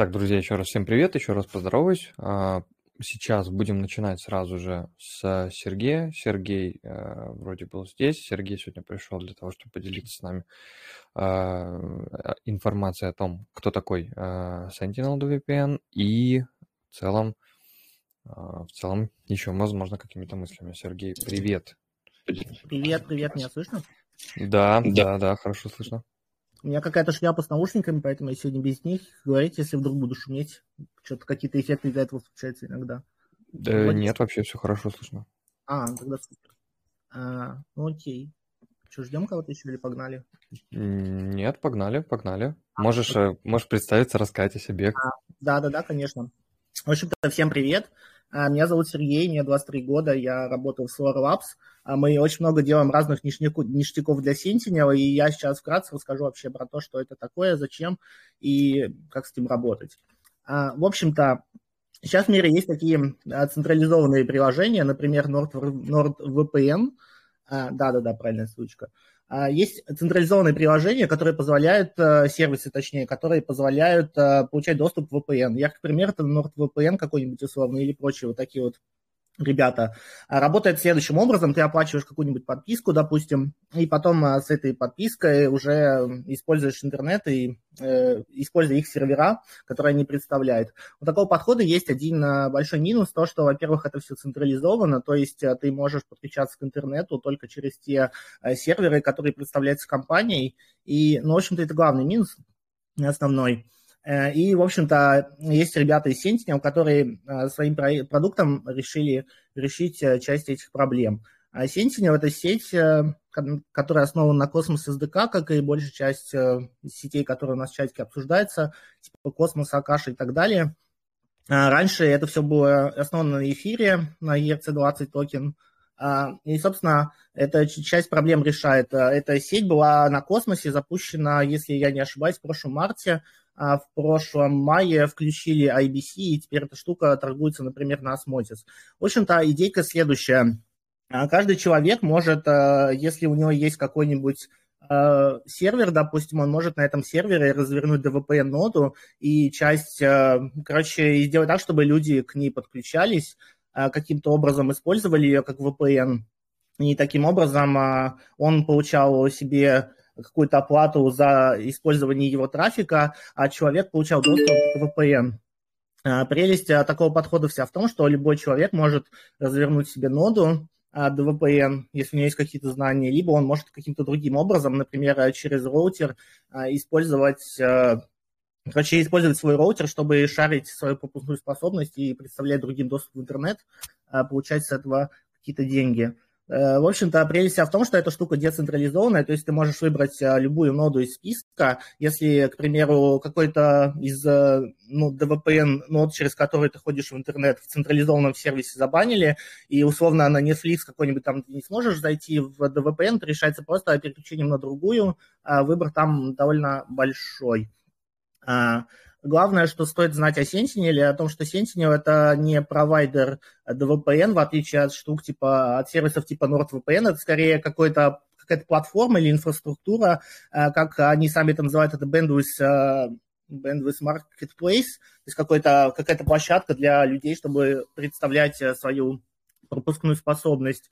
Так, друзья, еще раз всем привет, еще раз поздороваюсь. А, сейчас будем начинать сразу же с Сергея. Сергей э, вроде был здесь. Сергей сегодня пришел для того, чтобы поделиться с нами э, информацией о том, кто такой Sentinel VPN и в целом, в целом еще, возможно, какими-то мыслями. Сергей, привет. Привет, привет, меня слышно? Да, да, да, да хорошо слышно. У меня какая-то шляпа с наушниками, поэтому я сегодня без них. Говорите, если вдруг буду шуметь. Что-то какие-то эффекты из-за этого случаются иногда. Да Вроде... нет, вообще все хорошо слышно. А, тогда супер. А, ну окей. Что, ждем кого-то еще или погнали? Нет, погнали, погнали. А, можешь. Э, можешь представиться, рассказать о себе. А, да, да, да, конечно. В общем-то, всем привет. А, меня зовут Сергей, мне 23 года, я работаю в Solar Labs. А, мы очень много делаем разных ништяков для Sentinel, и я сейчас вкратце расскажу вообще про то, что это такое, зачем и как с этим работать. А, в общем-то, сейчас в мире есть такие централизованные приложения, например, NordVPN. Да-да-да, правильная ссылочка. А, есть централизованные приложения, которые позволяют, э, сервисы точнее, которые позволяют э, получать доступ к VPN. Я, к примеру, это NordVPN какой-нибудь условный или прочие вот такие вот ребята, а, работает следующим образом. Ты оплачиваешь какую-нибудь подписку, допустим, и потом а, с этой подпиской уже используешь интернет и э, используя их сервера, которые они представляют. У такого подхода есть один а, большой минус, то, что, во-первых, это все централизовано, то есть ты можешь подключаться к интернету только через те серверы, которые представляются компанией, и, ну, в общем-то, это главный минус основной. Э, и, в общем-то, есть ребята из Sentinel, которые э, своим продуктом решили решить э, часть этих проблем. Sentinel – это сеть, которая основана на Cosmos SDK, как и большая часть сетей, которые у нас в чатике обсуждаются, типа Cosmos, Акаша и так далее. А раньше это все было основано на эфире, на ERC20 токен. А, и, собственно, эта часть проблем решает. Эта сеть была на космосе запущена, если я не ошибаюсь, в прошлом марте. А в прошлом мае включили IBC, и теперь эта штука торгуется, например, на Osmosis. В общем-то, идейка следующая. А, каждый человек может, а, если у него есть какой-нибудь сервер, допустим, он может на этом сервере развернуть DVPN-ноду и часть, короче, сделать так, чтобы люди к ней подключались, каким-то образом использовали ее как VPN, и таким образом он получал себе какую-то оплату за использование его трафика, а человек получал доступ к VPN. А, прелесть а, такого подхода вся в том, что любой человек может развернуть себе ноду VPN, если у него есть какие-то знания, либо он может каким-то другим образом, например, через роутер использовать Короче, использовать свой роутер, чтобы шарить свою пропускную способность и представлять другим доступ в интернет, получать с этого какие-то деньги. Э, в общем-то, прелесть в том, что эта штука децентрализованная, то есть ты можешь выбрать э, любую ноду из списка. Если, к примеру, какой-то из э, ну, DVPN нод, через который ты ходишь в интернет, в централизованном сервисе забанили, и условно на Netflix какой-нибудь там ты не сможешь зайти в DVPN, это решается просто переключением на другую. А выбор там довольно большой. А, Главное, что стоит знать о Sentinel, о том, что Sentinel это не провайдер DVPN, в отличие от штук типа, от сервисов типа NordVPN, это скорее какой-то какая-то платформа или инфраструктура, э, как они сами это называют, это bandwidth, э, bandwidth marketplace, то есть какой-то, какая-то площадка для людей, чтобы представлять э, свою пропускную способность.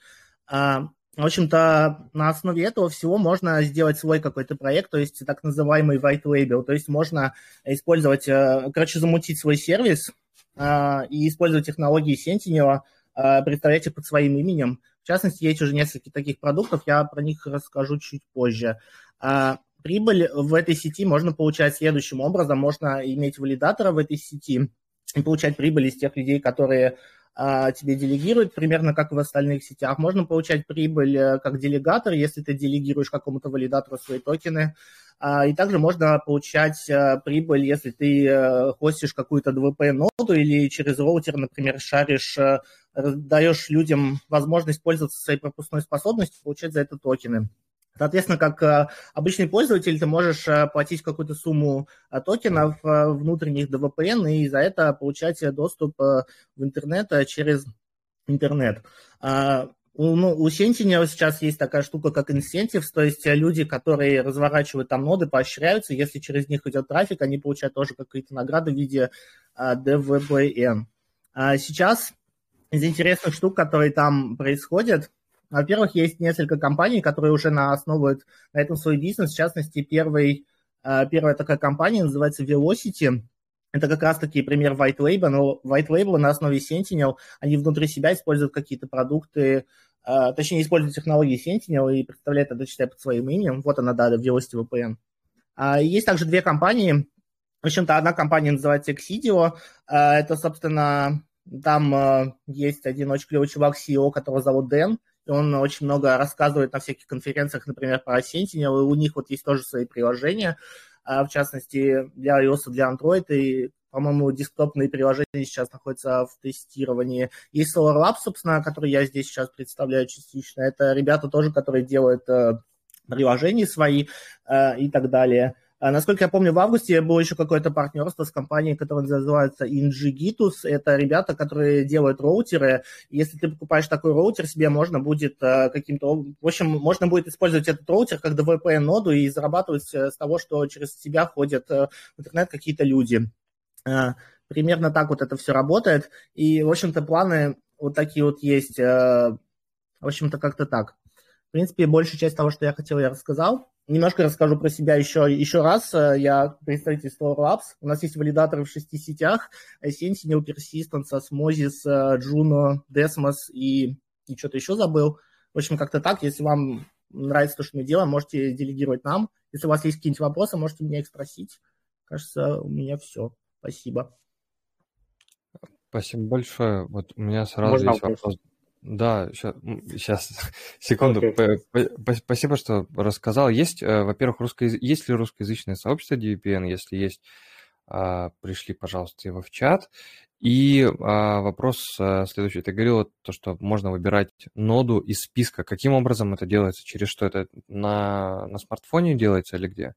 В общем-то, на основе этого всего можно сделать свой какой-то проект, то есть так называемый white label, то есть можно использовать, э, короче, замутить свой сервис э, и использовать технологии Sentinel, э, представлять их под своим именем. В частности, есть уже несколько таких продуктов, я про них расскажу чуть позже. Прибыль в этой сети можно получать следующим образом. Можно иметь валидатора в этой сети и получать прибыль из тех людей, которые тебе делегируют, примерно как в остальных сетях. Можно получать прибыль э, как делегатор, если ты делегируешь какому-то валидатору свои токены. А, и также можно получать э, прибыль, если ты э, хостишь какую-то DVP-ноду или через роутер, например, шаришь, даешь людям возможность пользоваться своей пропускной способностью, получать за это токены. Соответственно, как э, обычный пользователь, ты можешь э, платить какую-то сумму э, токенов внутренних до VPN и за это получать доступ в интернет через интернет. А, У, ну, у Sentinel сейчас есть такая штука, как incentives, то есть люди, которые разворачивают там ноды, поощряются, если через них идет трафик, они получают тоже какие-то награды в виде DVPN. А сейчас из интересных штук, которые там происходят, во-первых, есть несколько компаний, которые уже на основывают на этом свой бизнес. В частности, первый, а, первая такая компания называется Velocity. Это как раз-таки пример White Label, но White Label на основе Sentinel, они внутри себя используют какие-то продукты, а, точнее, используют технологии Sentinel и представляют это, считай, под своим именем. Вот она, да, Velocity VPN. А, есть также две компании. В общем-то, одна компания называется Exidio. Это, собственно, там есть один очень клевый чувак, CEO, которого зовут Дэн он очень много рассказывает на всяких конференциях, например, про Sentinel, и у них вот есть тоже свои приложения, а, в частности, для iOS, для Android, и, по-моему, десктопные приложения сейчас находятся в тестировании. Есть Solar Labs, собственно, который я здесь сейчас представляю частично. Это ребята тоже, которые делают э, приложения свои э, и так далее. А, насколько я помню, в августе было еще какое-то партнерство с компанией, которая называется Ingigitus. Это ребята, которые делают роутеры. Если ты покупаешь такой роутер, себе можно будет а, каким-то... В общем, можно будет использовать этот роутер как DVPN-ноду и зарабатывать э, с того, что через тебя ходят э, в интернет какие-то люди. А, примерно так вот это все работает. И, в общем-то, планы вот такие вот есть. Э, в общем-то, как-то так. В принципе, большая часть того, что я хотел, я рассказал. Немножко расскажу про себя еще, еще раз. Я представитель Store Labs. У нас есть валидаторы в шести сетях. Sentinel, Persistence, Osmosis, Juno, Desmos и, и что-то еще забыл. В общем, как-то так. Если вам нравится то, что мы делаем, можете делегировать нам. Если у вас есть какие-нибудь вопросы, можете меня их спросить. Кажется, у меня все. Спасибо. Спасибо большое. Вот у меня сразу Можно есть вопрос. вопрос да, сейчас, секунду. Okay. Спасибо, что рассказал. Есть, э, во-первых, русско... есть ли русскоязычное сообщество DVPN? Если есть, а, пришли, пожалуйста, его в чат. И а, вопрос э, следующий. Ты говорил то, что можно выбирать ноду из списка. Каким образом это делается? Через что это на, на смартфоне делается или где?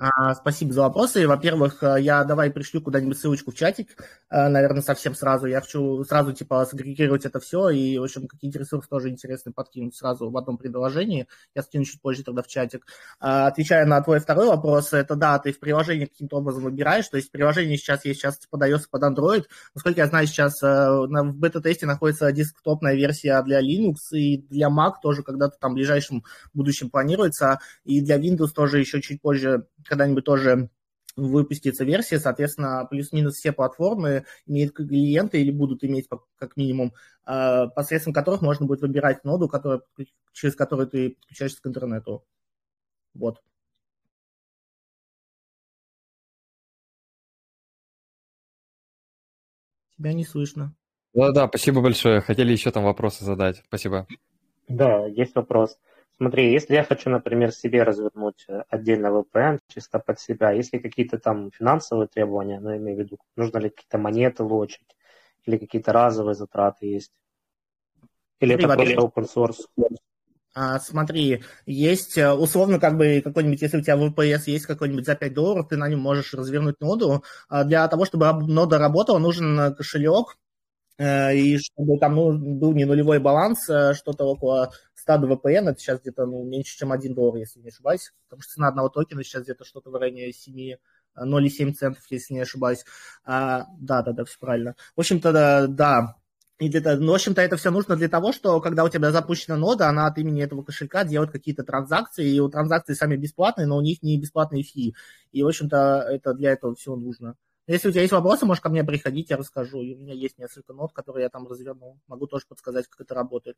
А, спасибо за вопросы. Во-первых, э, я давай пришлю куда-нибудь ссылочку в чатик, э, наверное, совсем сразу. Я хочу сразу, типа, сагрегировать это все и, в общем, какие-то ресурсы тоже интересные подкинуть сразу в одном предложении. Я скину чуть позже тогда в чатик. А, отвечая на твой второй вопрос, это да, ты в приложении каким-то образом выбираешь, то есть приложение сейчас есть, сейчас под iOS, под Android. Насколько я знаю, сейчас э, в бета-тесте находится десктопная версия для Linux и для Mac тоже когда-то там в ближайшем будущем планируется, и для Windows тоже еще чуть позже когда-нибудь тоже выпустится версия, соответственно, плюс-минус все платформы имеют клиенты или будут иметь как минимум, а, посредством которых можно будет выбирать ноду, которая, через которую ты подключаешься к интернету. Вот. Тебя не слышно. Да-да, спасибо большое. Хотели еще там вопросы задать. Спасибо. Да, есть вопрос. Смотри, если я хочу, например, себе развернуть э, отдельно VPN чисто под себя, есть ли какие-то там финансовые требования, ну, имею в виду, нужно ли какие-то монеты лочить, или какие-то разовые затраты есть? Или смотри, это просто open source? А, смотри, есть э, условно как бы какой-нибудь, если у тебя VPS есть какой-нибудь за 5 долларов, ты на нем можешь развернуть ноду. А для того, чтобы нода работала, нужен э, кошелек, и чтобы там ну, был не нулевой баланс, что-то около 100 VPN, это сейчас где-то ну, меньше, чем 1 доллар, если не ошибаюсь, потому что цена одного токена сейчас где-то что-то в районе 7 0,7 центов, если не ошибаюсь. А, да, да, да, все правильно. В общем-то, да, да. И для, ну, в общем-то, это все нужно для того, что когда у тебя запущена нода, она от имени этого кошелька делает какие-то транзакции, и у транзакции сами бесплатные, но у них не бесплатные фи. И, в общем-то, это для этого всего нужно. Если у тебя есть вопросы, можешь ко мне приходить, я расскажу. И у меня есть несколько нот, которые я там развернул. Могу тоже подсказать, как это работает.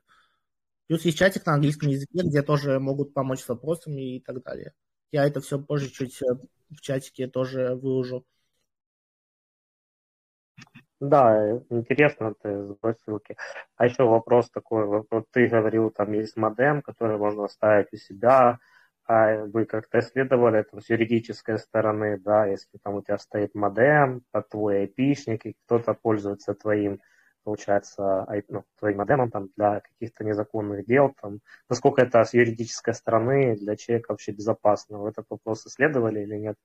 Плюс есть чатик на английском языке, где тоже могут помочь с вопросами и так далее. Я это все позже чуть э, в чатике тоже выложу. Да, интересно ты сбрось ссылки. А еще вопрос такой, вот ты говорил, там есть модем, который можно ставить у себя, а вы как-то исследовали это с юридической стороны, да, если там у тебя стоит модем, а твой айпишник, и кто-то пользуется твоим получается, ну, твоим модемом там, для каких-то незаконных дел, там, насколько это с юридической стороны для человека вообще безопасно. Вы этот вопрос исследовали или нет?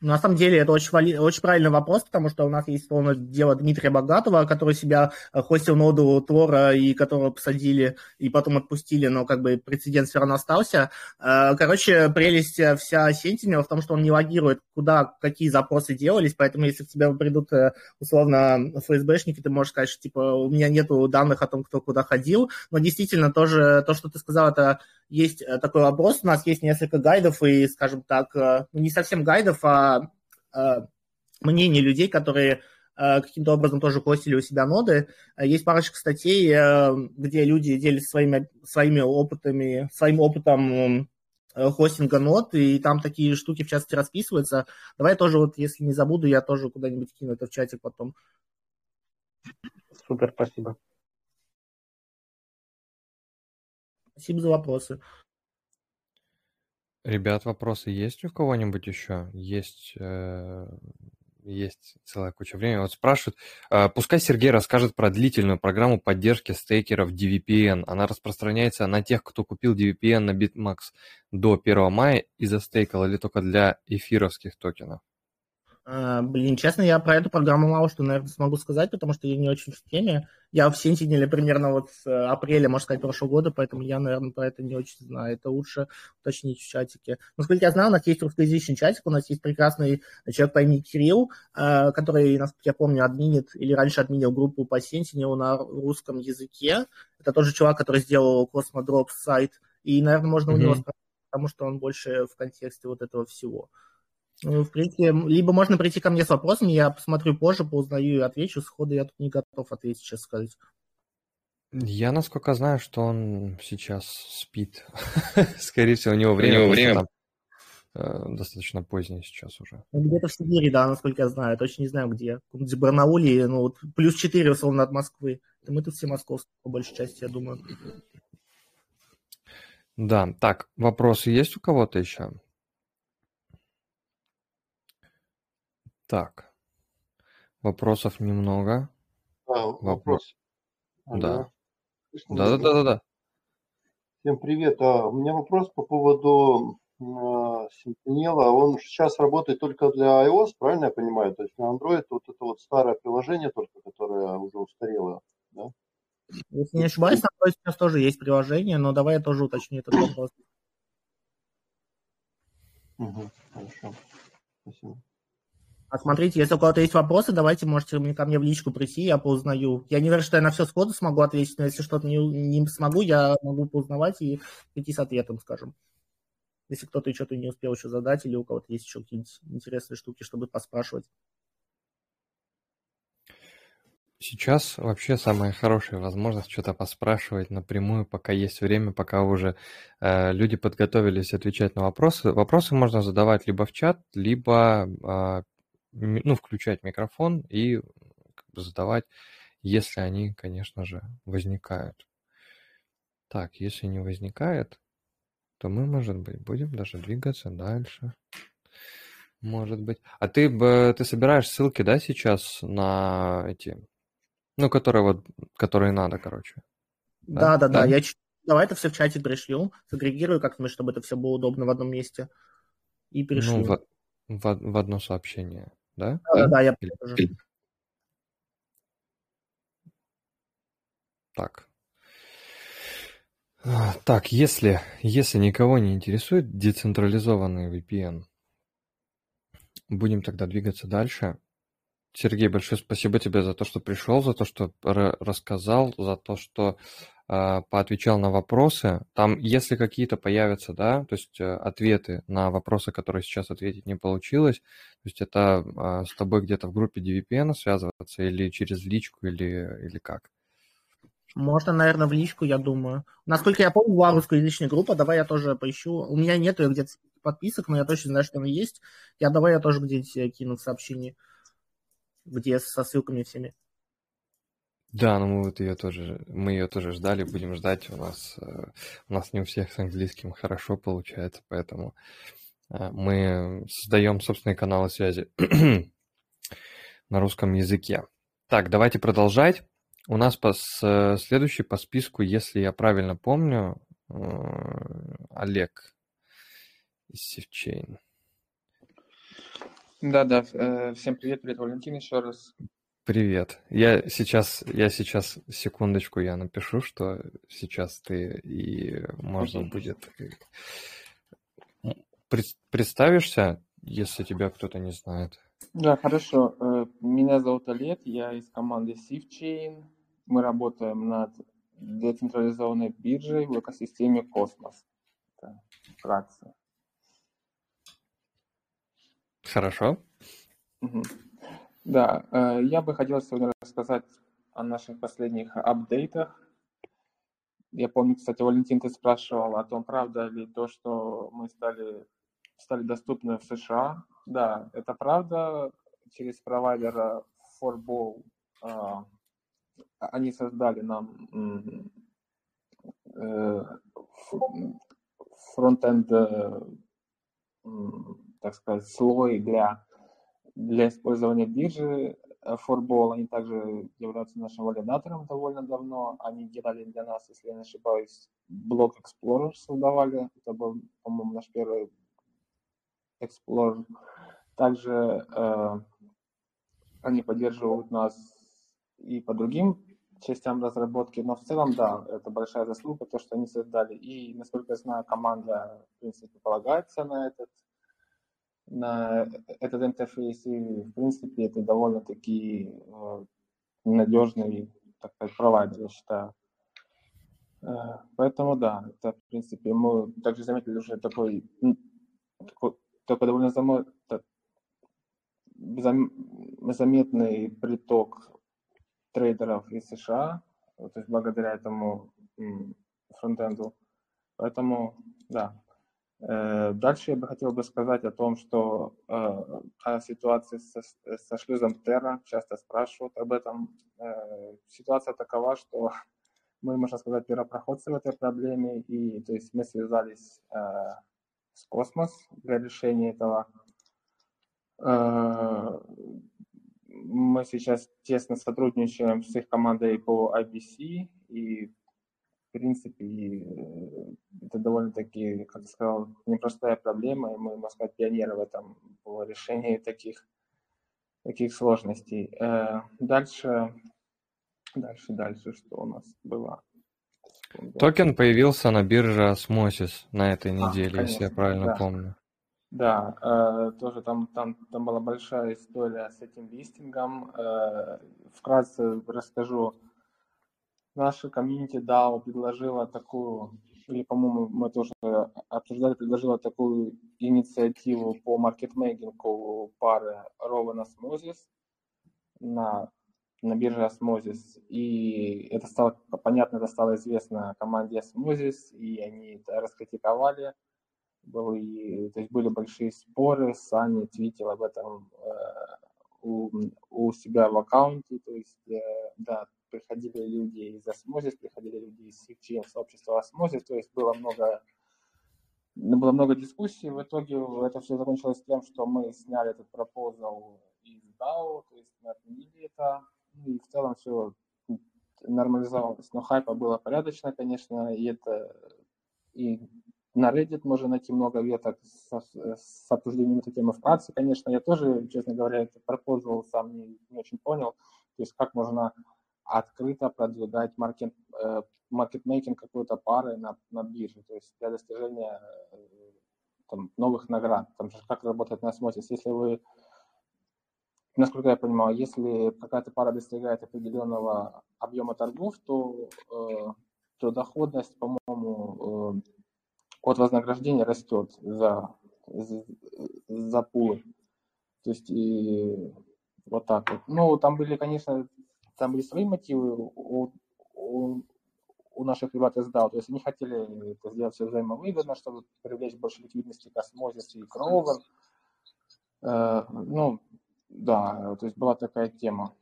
На самом деле это очень, очень правильный вопрос, потому что у нас есть словно дело Дмитрия Богатого, который себя э, хостил ноду Тора и которого посадили и потом отпустили, но как бы прецедент все равно остался. Э, короче, прелесть э, вся Sentinel в том, что он не логирует, куда какие запросы делались, поэтому если к тебе придут условно ФСБшники, ты можешь сказать, что типа у меня нету данных о том, кто куда ходил, но действительно тоже то, что ты сказал, это есть такой вопрос, у нас есть несколько гайдов и, скажем так, ну, не совсем гайдов, а Э, мнение людей, которые э, каким-то образом тоже хостили у себя ноды. Есть парочка статей, э, где люди делятся своими, своими опытами, своим опытом хостинга нод, и там такие штуки в частности расписываются. Давай тоже вот, если не забуду, я тоже куда-нибудь кину это в чатик потом. Супер, спасибо. Спасибо за вопросы. Ребят, вопросы есть у кого-нибудь еще? Есть, э, есть целая куча времени. Вот спрашивают, э, пускай Сергей расскажет про длительную программу поддержки стейкеров DVPN. Она распространяется на тех, кто купил DVPN на BitMax до 1 мая и застейкал, или только для эфировских токенов? А, блин, честно, я про эту программу мало что, наверное, смогу сказать, потому что я не очень в теме. Я в Sentinel примерно вот с э, апреля, можно сказать, прошлого года, поэтому я, наверное, про это не очень знаю. Это лучше уточнить в чатике. Насколько я знаю, у нас есть русскоязычный чатик, у нас есть прекрасный человек по имени Кирилл, э, который, насколько я помню, админит или раньше админил группу по Sentinel на русском языке. Это тоже чувак, который сделал Cosmodrop сайт, и, наверное, можно mm-hmm. у него спросить, потому что он больше в контексте вот этого всего. В принципе, либо можно прийти ко мне с вопросами, я посмотрю позже, поузнаю и отвечу. Сходу я тут не готов ответить, сейчас сказать. Я, насколько знаю, что он сейчас спит. Скорее всего, у него время, у него время... Там, э, достаточно позднее сейчас уже. Где-то в Сибири, да, насколько я знаю. Я точно не знаю, где. В Барнауле, ну, вот плюс 4, условно, от Москвы. Это мы тут все московские, по большей части, я думаю. Да, так, вопросы есть у кого-то еще? Так, вопросов немного. А, вопрос. Да. Да-да-да-да-да. Всем привет. А, у меня вопрос по поводу а, Sentinel. Он сейчас работает только для iOS, правильно я понимаю? То есть на Android вот это вот старое приложение только, которое уже устарело, да? Если не ошибаюсь, на Android сейчас тоже есть приложение, но давай я тоже уточню этот вопрос. Угу, хорошо. Спасибо. А смотрите, если у кого-то есть вопросы, давайте можете ко мне в личку прийти, я поузнаю. Я не верю, что я на все сходу смогу ответить, но если что-то не, не смогу, я могу поузнавать и прийти с ответом, скажем. Если кто-то что-то не успел еще задать, или у кого-то есть еще какие-нибудь интересные штуки, чтобы поспрашивать. Сейчас вообще самая хорошая возможность что-то поспрашивать напрямую, пока есть время, пока уже э, люди подготовились отвечать на вопросы. Вопросы можно задавать либо в чат, либо э, ну, включать микрофон и как бы задавать, если они, конечно же, возникают. Так, если не возникает, то мы, может быть, будем даже двигаться дальше. Может быть. А ты, ты собираешь ссылки, да, сейчас на эти, ну, которые вот, которые надо, короче. Да, да, да. да. Я давай это все в чате пришлю, сагрегирую как-нибудь, чтобы это все было удобно в одном месте. И пришлю. Ну, в, в, в одно сообщение да? Да, да, я тоже. Так. А, так, если, если никого не интересует децентрализованный VPN, будем тогда двигаться дальше. Сергей, большое спасибо тебе за то, что пришел, за то, что рассказал, за то, что поотвечал на вопросы. Там, если какие-то появятся, да, то есть э, ответы на вопросы, которые сейчас ответить не получилось, то есть это э, с тобой где-то в группе DVPN связываться или через личку, или, или как? Можно, наверное, в личку, я думаю. Насколько я помню, была русскоязычная группа, давай я тоже поищу. У меня нету где-то подписок, но я точно знаю, что она есть. Я давай я тоже где-нибудь кину в сообщении где со ссылками всеми. Да, ну мы вот ее тоже, мы ее тоже ждали, будем ждать. У нас, э, у нас не у всех с английским хорошо получается, поэтому э, мы создаем собственные каналы связи на русском языке. Так, давайте продолжать. У нас по, с, следующий по списку, если я правильно помню, э, Олег из Sifchain. Да-да, э, всем привет, привет, Валентин, еще раз. Привет. Я сейчас, я сейчас, секундочку, я напишу, что сейчас ты и можно будет... э, пред- Представишься, если тебя кто-то не знает. Да, хорошо. Э, Меня зовут Олег, я из команды Sifchain. Мы работаем над децентрализованной биржей в экосистеме Космос. Это вкратце. Хорошо? Мгм. Да, э, я бы хотел сегодня рассказать о наших последних апдейтах. Я помню, кстати, Валентин, ты спрашивал о том, правда ли то, что мы стали, стали доступны в США. Да, это правда. Через провайдера Forball а, они создали нам э, фронтенд, э, так сказать, слой для для использования биржи э, Forball. Они также являются нашим валидатором довольно давно. Они делали для нас, если я не ошибаюсь, блок Explorer создавали. Это был, по-моему, наш первый Explorer. Также э, они поддерживают нас и по другим частям разработки, но в целом, да, это большая заслуга, то, что они создали. И, насколько я знаю, команда, в принципе, полагается на этот на этот интерфейс, и, в принципе, это довольно-таки э, надежный, так сказать, провайдер, я считаю. Э, Поэтому, да, это, в принципе, мы также заметили уже такой, такой, такой довольно та- зам- заметный приток трейдеров из США, то есть благодаря этому фронтенду. Поэтому, да, Дальше я бы хотел бы сказать о том, что э, о ситуации со, со шлюзом Терра, часто спрашивают об этом. Э, Ситуация такова, что мы, можно сказать, первопроходцы в этой проблеме, и то есть мы связались э, с Космос для решения этого. Э, Мы сейчас тесно сотрудничаем с их командой по IBC, и принципе, и, э, это довольно-таки, как я сказал, непростая проблема, и мы, можно сказать, пионеры в этом по решении таких, таких сложностей. Э, Дальше, дальше, дальше, что у нас было? Токен появился на бирже Osmosis на этой А, неделе, если я конечно, правильно да. помню. Да, э, тоже там, там, там была большая история с этим листингом. Э, вкратце расскажу. Наша комьюнити DAO предложила такую, или, по-моему, мы тоже обсуждали, предложила такую инициативу по маркетмейкингу пары Rowan Osmosis на, на бирже Osmosis. И это стало понятно, это стало известно команде Osmosis, и они это раскритиковали были, то есть были большие споры, Сани твитил об этом э, у, у себя в аккаунте, то есть, э, да, приходили люди из Osmosis, приходили люди из CGM сообщества Osmosis, то есть было много, было много дискуссий, в итоге это все закончилось тем, что мы сняли этот пропозал из DAO, то есть мы отменили это, ну, и в целом все нормализовалось, но хайпа было порядочно, конечно, и это и на Reddit можно найти много веток с, с обсуждением этой темы вкратце. Конечно, я тоже, честно говоря, этот пропозал сам не, не очень понял. То есть как можно открыто продвигать маркет, э, маркетмейкинг какой-то пары на, на бирже, то есть для достижения э, там, новых наград. Там же как работает на осмотрис. Если вы, насколько я понимаю, если какая-то пара достигает определенного объема торгов, то, э, то доходность, по-моему, э, от вознаграждения растет за, за, за пулы. То есть и вот так вот. Ну, там были, конечно, там были свои мотивы у, у, у наших ребят из DAO. То есть они хотели это сделать все взаимовыгодно, чтобы привлечь больше ликвидности к Osmosis и Кроувер. Э, ну, да, то есть была такая тема.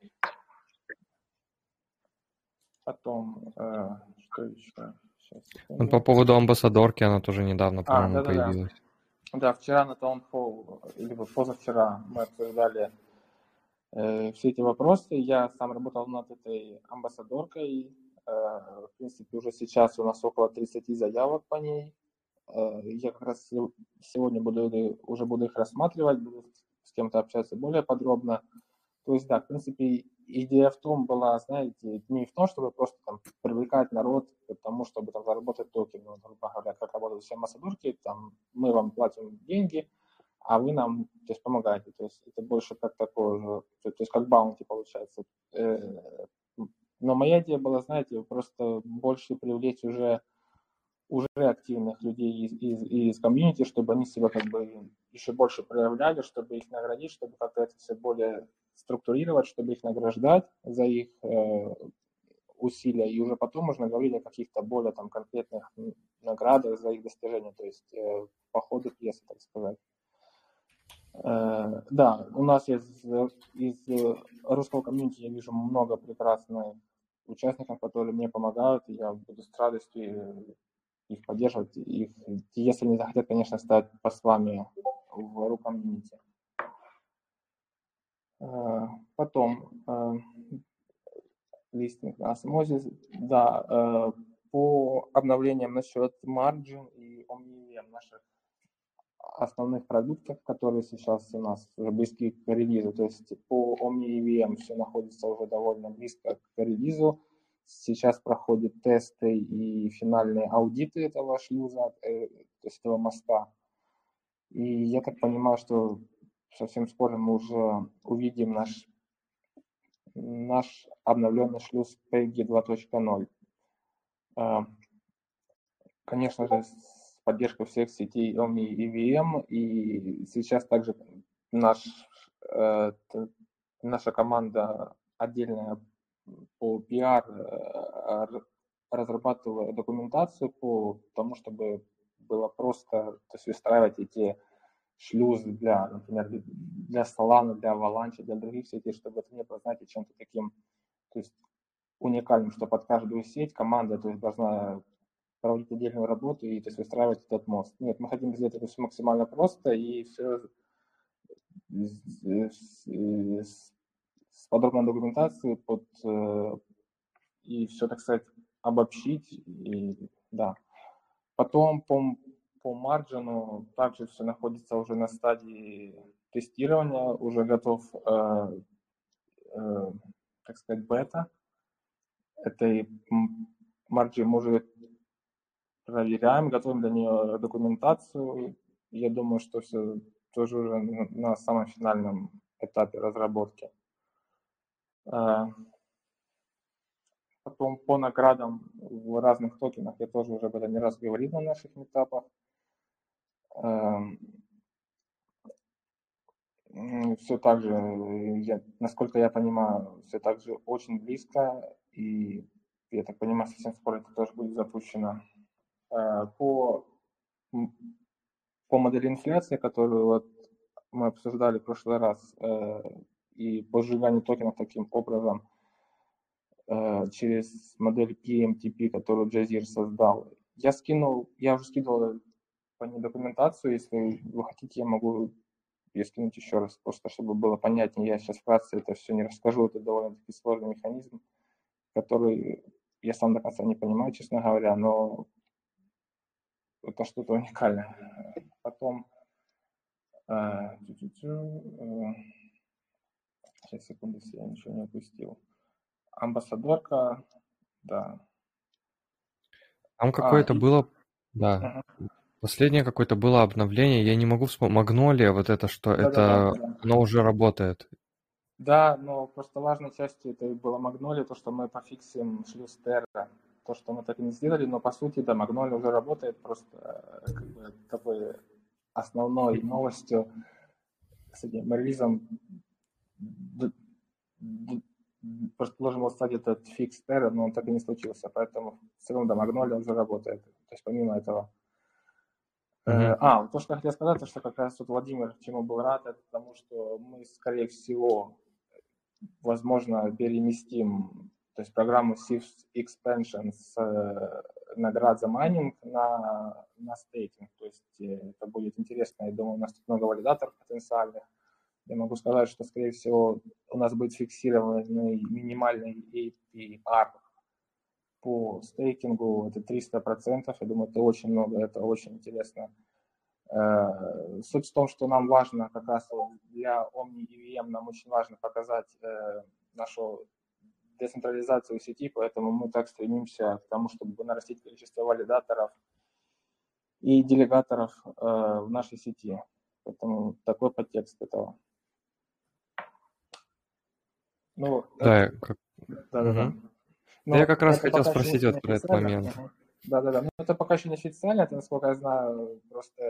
Потом, э, что еще? Сейчас, Ну, по поводу амбассадорки, она тоже недавно, А, по-моему, да-да-да. появилась. Да, вчера на Hall, либо позавчера мы обсуждали все эти вопросы. Я сам работал над этой амбассадоркой. Э, в принципе, уже сейчас у нас около 30 заявок по ней. Э, я как раз се- сегодня буду, уже буду их рассматривать, буду кем-то общаться более подробно. То есть, да, в принципе, идея в том была, знаете, не в том, чтобы просто там привлекать народ к тому, чтобы там заработать токены, вот, грубо говоря, как работают все амбассадорки, там мы вам платим деньги, а вы нам то есть, помогаете. То есть это больше как такое, то, то есть как баунти получается. Э, но моя идея была, знаете, просто больше привлечь уже уже активных людей из, из, из комьюнити, чтобы они себя как бы еще больше проявляли, чтобы их наградить, чтобы как-то это все более структурировать, чтобы их награждать за их э, усилия, и уже потом можно говорить о каких-то более там конкретных наградах за их достижения, то есть э, по ходу пьесы, так сказать. Э, да, у нас из, из русского комьюнити я вижу много прекрасных участников, которые мне помогают, и я буду с радостью их поддерживать, их, если не захотят, конечно, стать послами в рукомьюнити. Э, потом э, листинг осмозис, да, э, по обновлениям насчет margin и omnium наших основных продуктов, которые сейчас у нас уже близки к релизу. То есть по OmniEVM все находится уже довольно близко к релизу. Сейчас проходят тесты и финальные аудиты этого шлюза, э, то есть этого моста. И я так понимаю, что совсем скоро мы уже увидим наш, наш обновленный шлюз PG 2.0. А, конечно же, с поддержкой всех сетей Omni и VM, и сейчас также наш, э, наша команда отдельная по PR э, разрабатывала документацию по тому, чтобы было просто то есть выстраивать эти шлюзы для, например, для Solana, для Avalanche, для других сетей, чтобы это не было, знаете, чем-то таким, то есть уникальным, что под каждую сеть команда то есть, должна проводить отдельную работу и то есть, выстраивать этот мост. Нет, мы хотим сделать это все максимально просто и все с, с, с подробной документацией под, э, и все, так сказать, обобщить. И, да. Потом по, по марджину также все находится уже на стадии тестирования, уже готов, э, э, так сказать, бета этой марджи мы уже проверяем, готовим для нее документацию. Я думаю, что все тоже уже на самом финальном этапе разработки. Э, потом по наградам в разных токенах, я тоже уже об этом не раз говорил на наших метапах. Эм, все так же, я, насколько я понимаю, все так же очень близко, и я так понимаю, совсем скоро это тоже будет запущено. Э, по, по модели инфляции, которую вот мы обсуждали в прошлый раз, э, и по сжиганию токенов таким образом э, через модель PMTP, которую Джазир создал. Я скинул, я уже скидывал по ней документацию, если вы хотите, я могу ее скинуть еще раз, просто чтобы было понятнее. Я сейчас вкратце это все не расскажу, это довольно-таки сложный механизм, который я сам до конца не понимаю, честно говоря, но это что-то уникальное. Потом э, э, Сейчас, секунду, если я ничего не упустил. Амбассадорка, да. Там какое-то а, было, да, uh последнее какое-то было обновление, я не могу вспомнить, Магнолия, вот это, что да, это, да, да. оно уже работает. Да, но просто важной частью это было Магнолия, то, что мы пофиксим шлюз Терра, то, что мы так и не сделали, но по сути, да, Магнолия уже работает, просто э, как бы такой основной новостью с этим релизом просто должен был стать этот фикс Terra, но он так и не случился, поэтому все равно да, Magnolia уже работает. То есть помимо этого. Mm-hmm. А, то, что я хотел сказать, то, что как раз тут Владимир чему был рад, это потому что мы, скорее всего, возможно, переместим то есть программу Shift Expansion с э, наград за майнинг на, на стейкинг. То есть э, это будет интересно. Я думаю, у нас тут много валидаторов потенциальных я могу сказать, что, скорее всего, у нас будет фиксированный минимальный APR по стейкингу, это 300%, я думаю, это очень много, это очень интересно. Э, суть в том, что нам важно как раз для Omni EVM нам очень важно показать нашу децентрализацию сети, поэтому мы так стремимся к тому, чтобы нарастить количество валидаторов и делегаторов в нашей сети. Поэтому такой подтекст этого. Ну, да, это... как... да, да, да. Ну, я как раз хотел спросить вот про этот момент. Да, да, да. Но это пока еще не официально, это, насколько я знаю, просто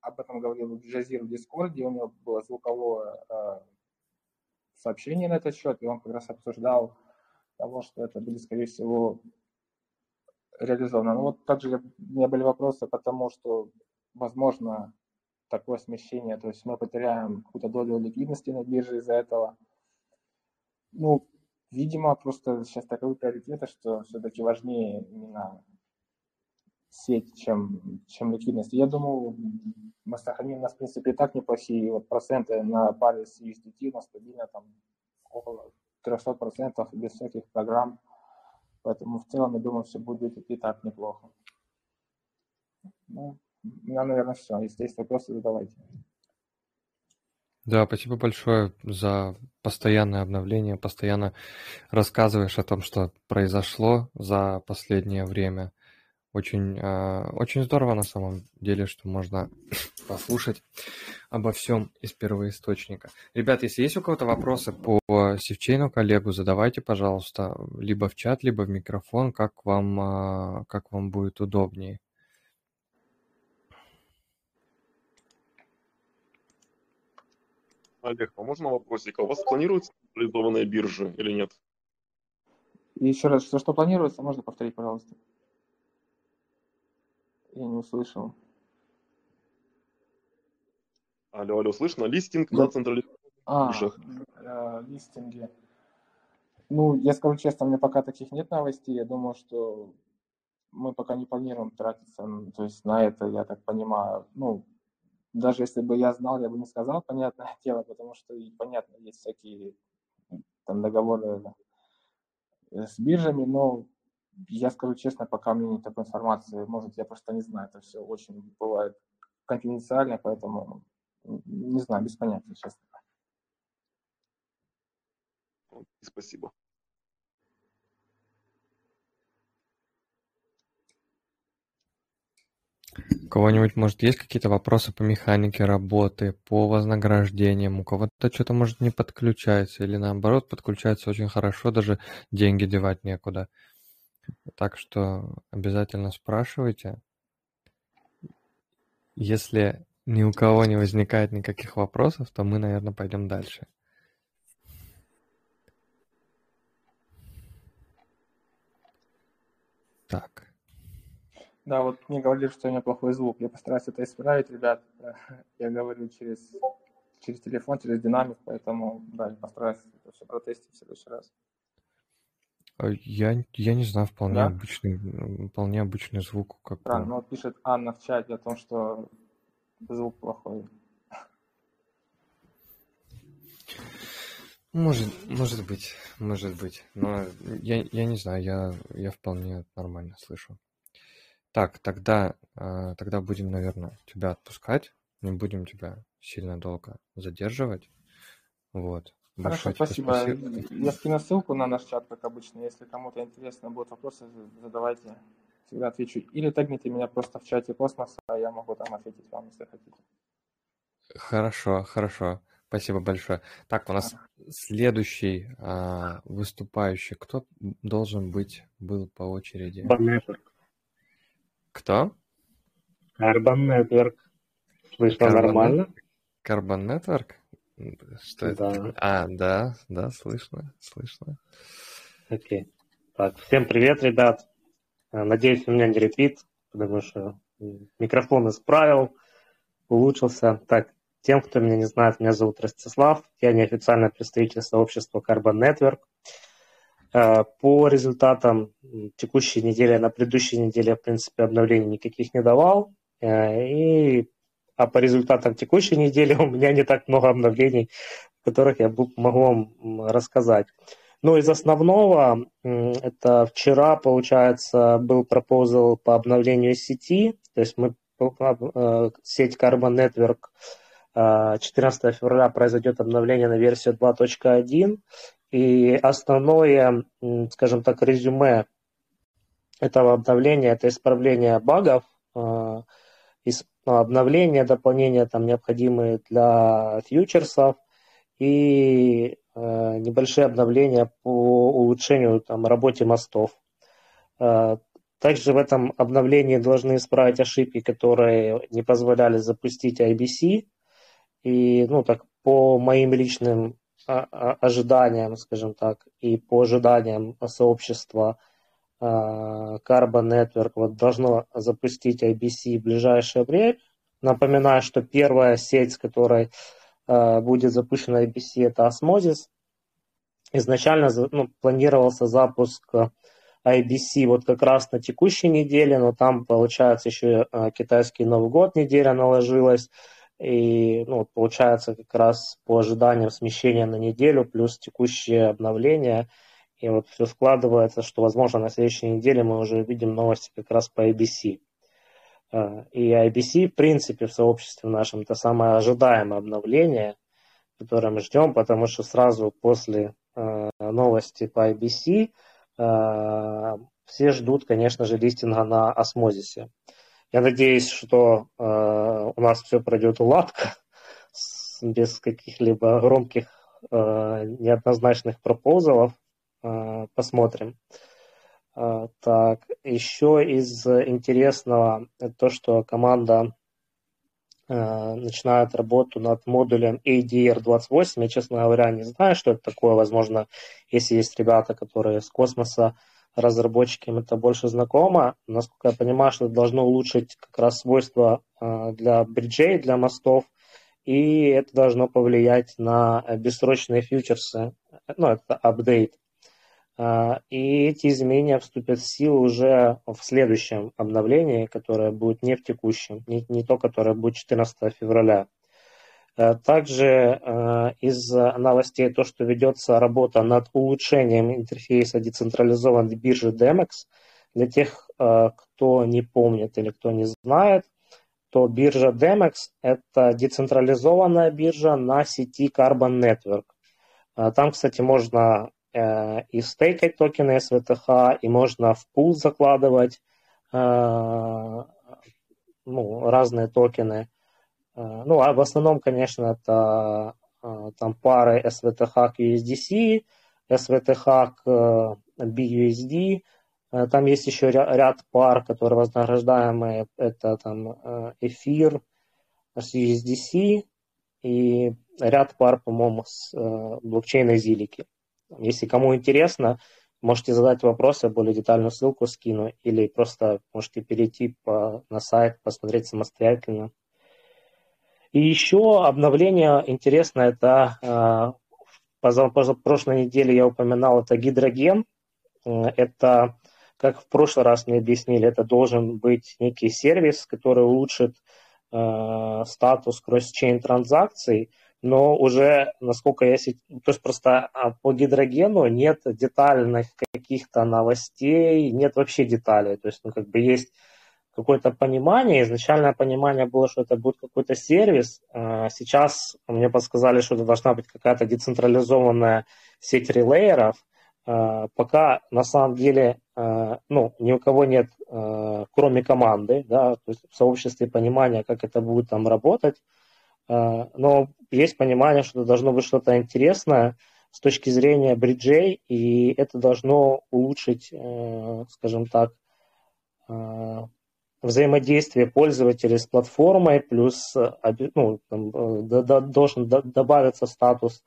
об этом говорил Джазир в Дискорде, у него было звуковое э, сообщение на этот счет, и он как раз обсуждал того, что это будет, скорее всего, реализовано. Ну вот также у меня были вопросы по тому, что, возможно, такое смещение, то есть мы потеряем какую-то долю ликвидности на бирже из-за этого. Ну, видимо, просто сейчас таковы приоритеты, что все-таки важнее именно сеть, чем, чем ликвидность. Я думаю, мы сохраним у нас, в принципе, и так неплохие вот проценты на паре с USDT, у нас стабильно там около 300% без всяких программ. Поэтому в целом, я думаю, все будет и так неплохо. Ну, у меня, наверное, все. Если есть вопросы, задавайте. Да, спасибо большое за постоянное обновление, постоянно рассказываешь о том, что произошло за последнее время. Очень, э, очень здорово на самом деле, что можно послушать обо всем из первоисточника. Ребят, если есть у кого-то вопросы по Севчейну коллегу, задавайте, пожалуйста, либо в чат, либо в микрофон, как вам, э, как вам будет удобнее. Олег, а можно вопросик? А у вас планируются централизованные биржи или нет? Еще раз, что, что планируется? Можно повторить, пожалуйста? Я не услышал. Алло, алло, слышно? Листинг да. на централизованных а, биржах. Э, листинги. Ну, я скажу честно, у меня пока таких нет новостей. Я думаю, что мы пока не планируем тратиться то есть на это, я так понимаю. Ну, даже если бы я знал, я бы не сказал, понятное дело, потому что, понятно, есть всякие там договоры с биржами, но я скажу честно, пока у меня нет такой информации, может, я просто не знаю, это все очень бывает конфиденциально, поэтому не знаю, без понятия, честно. Спасибо. У кого-нибудь, может, есть какие-то вопросы по механике работы, по вознаграждениям? У кого-то что-то, может, не подключается или, наоборот, подключается очень хорошо, даже деньги девать некуда. Так что обязательно спрашивайте. Если ни у кого не возникает никаких вопросов, то мы, наверное, пойдем дальше. Так. Да, вот мне говорили, что у меня плохой звук. Я постараюсь это исправить, ребят. Я говорю через, через телефон, через динамик, поэтому, да, постараюсь это все протестить в следующий раз. А я, я не знаю, вполне да? обычный, вполне обычный звук. Как да, ну вот пишет Анна в чате о том, что звук плохой. Может, может быть, может быть. Но я, я не знаю, я, я вполне нормально слышу. Так, тогда, а, тогда будем, наверное, тебя отпускать. Не будем тебя сильно долго задерживать. Вот. Хорошо, спасибо. спасибо. Я скину ссылку на наш чат, как обычно. Если кому-то интересно будут вопросы, задавайте. Всегда отвечу. Или тагните меня просто в чате космоса, а я могу там ответить вам, если хотите. Хорошо, хорошо. Спасибо большое. Так, у нас следующий а, выступающий. Кто должен быть, был по очереди? Баннетворк. Кто? Carbon Network. Слышно Carbon... нормально? Carbon Network? Что да. это? А, да, да, слышно, слышно. Окей. Так, всем привет, ребят. Э, надеюсь, у меня не репит, потому что микрофон исправил, улучшился. Так, тем, кто меня не знает, меня зовут Ростислав. Я неофициальный представитель сообщества Carbon Network. Э, по результатам текущей недели, на предыдущей неделе, в принципе, обновлений никаких не давал. Э, и, а по результатам текущей недели у меня не так много обновлений, которых я могу вам рассказать. Но из основного, это вчера, получается, был пропозал по обновлению сети, то есть мы сеть Carbon Network 14 февраля произойдет обновление на версию 2.1, и основное, скажем так, резюме этого обновления – это исправление багов, ну, обновления, дополнения там необходимые для фьючерсов и небольшие обновления по улучшению там, работе мостов. Также в этом обновлении должны исправить ошибки, которые не позволяли запустить IBC. И, ну, так, по моим личным а, а, ожиданиям, скажем так, и по ожиданиям сообщества Carbon Network вот должно запустить IBC в ближайшее время. Напоминаю, что первая сеть, с которой будет запущена IBC, это Osmosis. Изначально ну, планировался запуск IBC вот как раз на текущей неделе, но там, получается, еще э, китайский Новый год неделя наложилась, и ну, получается как раз по ожиданиям смещения на неделю плюс текущее обновление, и вот все складывается, что, возможно, на следующей неделе мы уже увидим новости как раз по IBC. Э, и IBC, в принципе, в сообществе нашем, это самое ожидаемое обновление, которое мы ждем, потому что сразу после э, новости по IBC – Э, все ждут, конечно же, листинга на осмозисе. Я надеюсь, что у нас все пройдет гладко, без каких-либо громких неоднозначных пропозалов. Посмотрим. Так, еще из интересного то, что команда начинает работу над модулем ADR28. Я, честно говоря, не знаю, что это такое. Возможно, если есть ребята, которые с космоса разработчикам это больше знакомо. Насколько я понимаю, что это должно улучшить как раз свойства для бриджей, для мостов, и это должно повлиять на бессрочные фьючерсы. Ну, это апдейт и эти изменения вступят в силу уже в следующем обновлении, которое будет не в текущем, не, не то, которое будет 14 февраля. А, также а, из новостей то, что ведется работа над улучшением интерфейса децентрализованной биржи DEMEX. Для тех, кто не помнит или кто не знает, то биржа DEMEX – это децентрализованная биржа на сети Carbon Network. Там, кстати, можно и стейкать токены SVTH, и можно в пул закладывать э, ну, разные токены. Э, ну, а в основном, конечно, это там пары SVTH к USDC, SVTH к BUSD. Там есть еще ряд пар, которые вознаграждаемые. Это там эфир с USDC и ряд пар, по-моему, с блокчейна Зилики. Если кому интересно, можете задать вопросы, более детальную ссылку скину, или просто можете перейти по, на сайт, посмотреть самостоятельно. И еще обновление интересное, это э, прошлой неделе я упоминал, это гидроген. Это, как в прошлый раз мне объяснили, это должен быть некий сервис, который улучшит э, статус кросс-чейн транзакций, но уже, насколько я... То есть просто а, по гидрогену нет детальных каких-то новостей, нет вообще деталей. То есть, ну, как бы есть какое-то понимание. Изначальное понимание было, что это будет какой-то сервис. А, сейчас мне подсказали, что это должна быть какая-то децентрализованная сеть релейеров. А, пока на самом деле ну, ни у кого нет, кроме команды, да, то есть в сообществе понимания, как это будет там работать. А, но есть понимание, что должно быть что-то интересное с точки зрения бриджей, и это должно улучшить, э, скажем так, э, взаимодействие пользователей с платформой, плюс ну, там, э, должен добавиться статус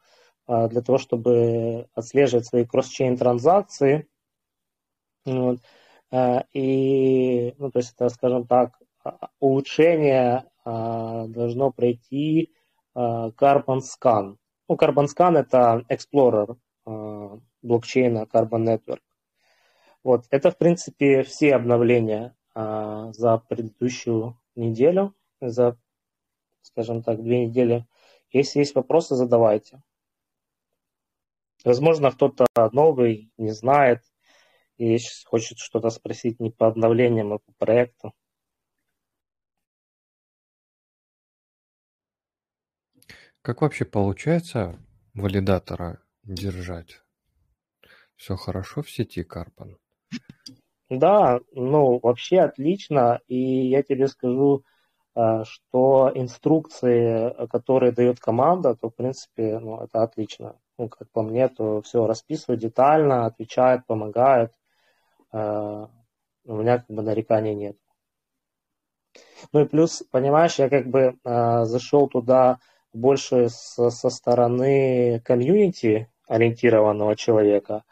для того, чтобы отслеживать свои кросс-чейн транзакции. И, ну, то есть это, скажем так, улучшение а, должно пройти а, Carbon Scan. Ну, Carbon Scan это Explorer а, блокчейна Carbon Network. Вот, это, в принципе, все обновления за предыдущую неделю, за, скажем так, две недели. Если есть вопросы, задавайте. Возможно, кто-то новый не знает и хочет что-то спросить не по обновлениям, а по проекту. Как вообще получается валидатора держать? Все хорошо в сети Карпан? Да, ну, вообще отлично. И я тебе скажу, э, что инструкции, которые дает команда, то, в принципе, ну, это отлично. Ну, как по мне, то все расписывает детально, отвечает, помогает. Э, у меня как бы нареканий нет. Ну и плюс, понимаешь, я как бы э, зашел туда больше со, со стороны комьюнити ориентированного человека,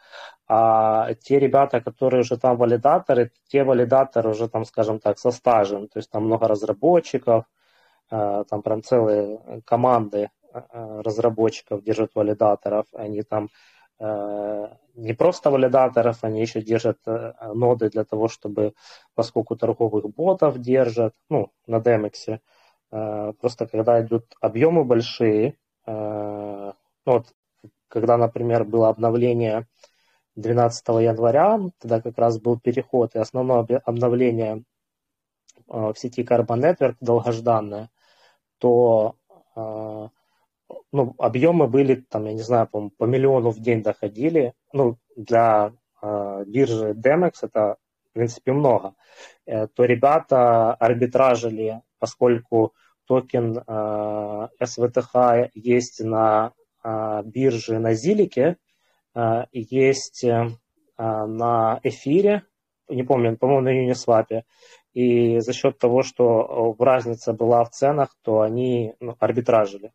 а те ребята, которые уже там валидаторы, те валидаторы уже там, скажем так, со стажем, то есть там много разработчиков, э, там прям целые команды э, разработчиков держат валидаторов, они там э, не просто валидаторов, они еще держат ноды для того, чтобы, поскольку торговых ботов держат, ну, на Demix, просто когда идут объемы большие, ну, вот, когда, например, было обновление 12 января, тогда как раз был переход, и основное обновление э, в сети Carbon Network долгожданное, то э, ну, объемы были, там, я не знаю, по, по миллиону в день доходили. Ну, для э, биржи Demex это, в принципе, много. То ребята арбитражили, поскольку токен SVTH есть на э, бирже на Зилике, а, есть э, а, на эфире, не помню, по-моему, на Uniswap, и за счет того, что разница была в ценах, то они ну, арбитражили.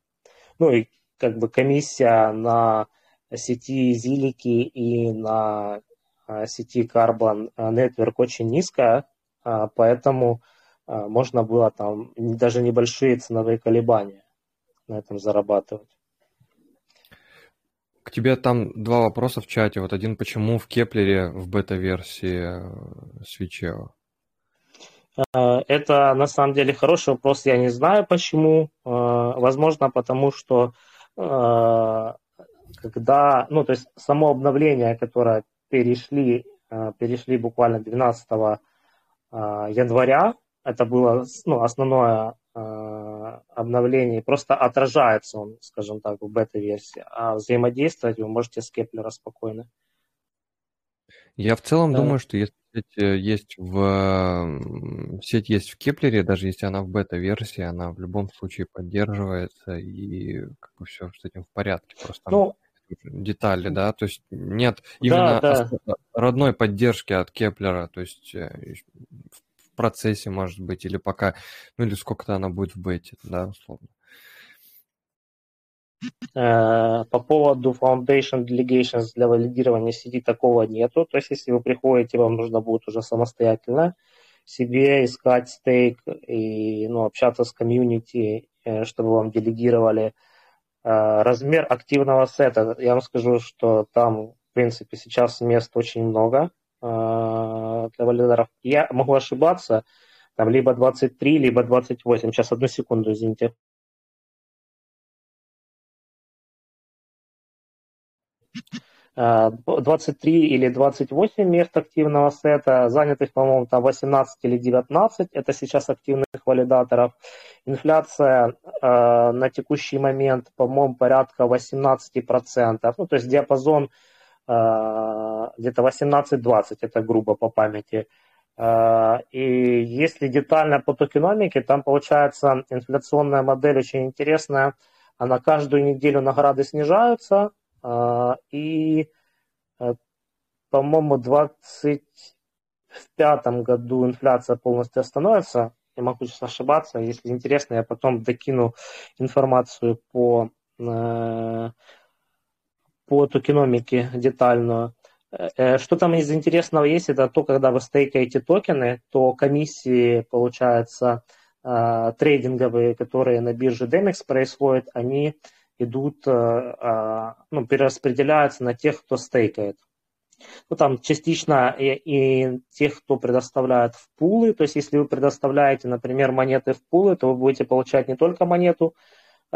Ну и как бы комиссия на сети Зилики и на а, сети Carbon Network очень низкая, поэтому можно было там даже небольшие ценовые колебания на этом зарабатывать. К тебе там два вопроса в чате. Вот один, почему в Кеплере в бета-версии Sifchain? Э, это на самом деле хороший вопрос. Я не знаю почему. Э, возможно, потому что когда, ну, то есть само обновление, которое перешли, перешли буквально 12 января, это было ну, основное Э, обновлений, просто отражается он, скажем так, в бета-версии, а взаимодействовать вы можете с Кеплера спокойно. Я в целом да. думаю, что если сеть э, есть в сеть есть в Кеплере, даже если она в бета-версии, она в любом случае поддерживается и как бы все с этим в порядке. Просто ну, детали, да, то есть нет именно да, да. родной поддержки от Кеплера, то есть э, процессе, может быть, или пока, ну или сколько-то она будет в бете, да, условно. Э, по поводу Foundation Delegations для валидирования сети такого нету. То есть, если вы приходите, вам нужно будет уже самостоятельно себе искать стейк и ну, общаться с комьюнити, э, чтобы вам делегировали э, размер активного сета. Я вам скажу, что там, в принципе, сейчас мест очень много. Э, для валидаторов. Я могу ошибаться, там либо 23, либо 28. Сейчас одну секунду, извините. Э, 23 или 28 мест активного сета, занятых, по-моему, там 18 или 19, это сейчас активных валидаторов. Инфляция uh, на текущий момент, по-моему, порядка 18%, ну, то есть диапазон где-то 18-20, это грубо по памяти. А, и если детально по токеномике, там получается инфляционная модель очень интересная. Она каждую неделю награды снижаются, а, и, по-моему, в 2025 году инфляция полностью остановится. Я могу сейчас ошибаться. Если интересно, я потом докину информацию по по токеномике детальную. Э, э, что там из интересного есть, это то, когда вы стейкаете токены, то комиссии, получается, э, трейдинговые, которые на бирже Demex происходят, они идут, ну, перераспределяются на тех, кто стейкает. Ну, там частично и, и тех, кто предоставляет в пулы, то есть если вы предоставляете, например, монеты в пулы, то вы будете получать не только монету,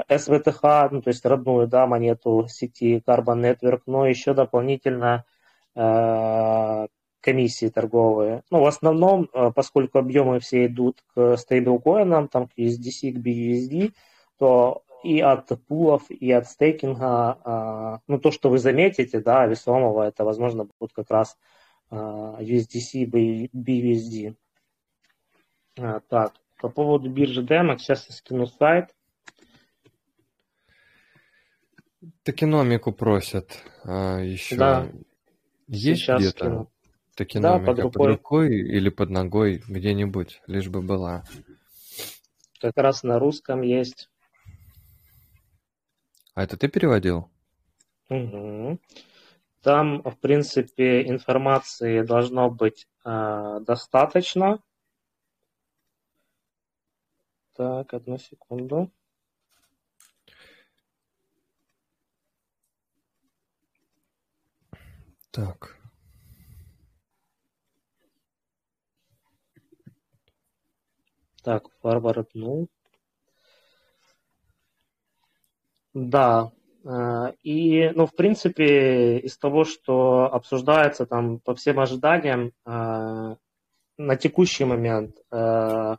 SVTH, ну, то есть родную да, монету сети Carbon Network, но еще дополнительно э, комиссии торговые. Ну, в основном, э, поскольку объемы все идут к стейблкоинам, там, к USDC, к BUSD, то и от пулов, и от стейкинга, ну, то, что вы заметите, да, весомого, это, возможно, будет как раз USDC, BUSD. Так, по поводу биржи Demo, сейчас я скину сайт. Токеномику просят а, еще. Да. Есть Сейчас где-то скину. токеномика Да, под под рукой. рукой или под ногой, где-нибудь, лишь бы была. Как раз на русском есть. А это ты переводил? Мгм. Там, в принципе, информации должно быть э, достаточно. Так, одну секунду. Так. Так, Forward, ну. Да. э, И, ну, в принципе, из того, что обсуждается там по всем ожиданиям, э, на текущий момент, э,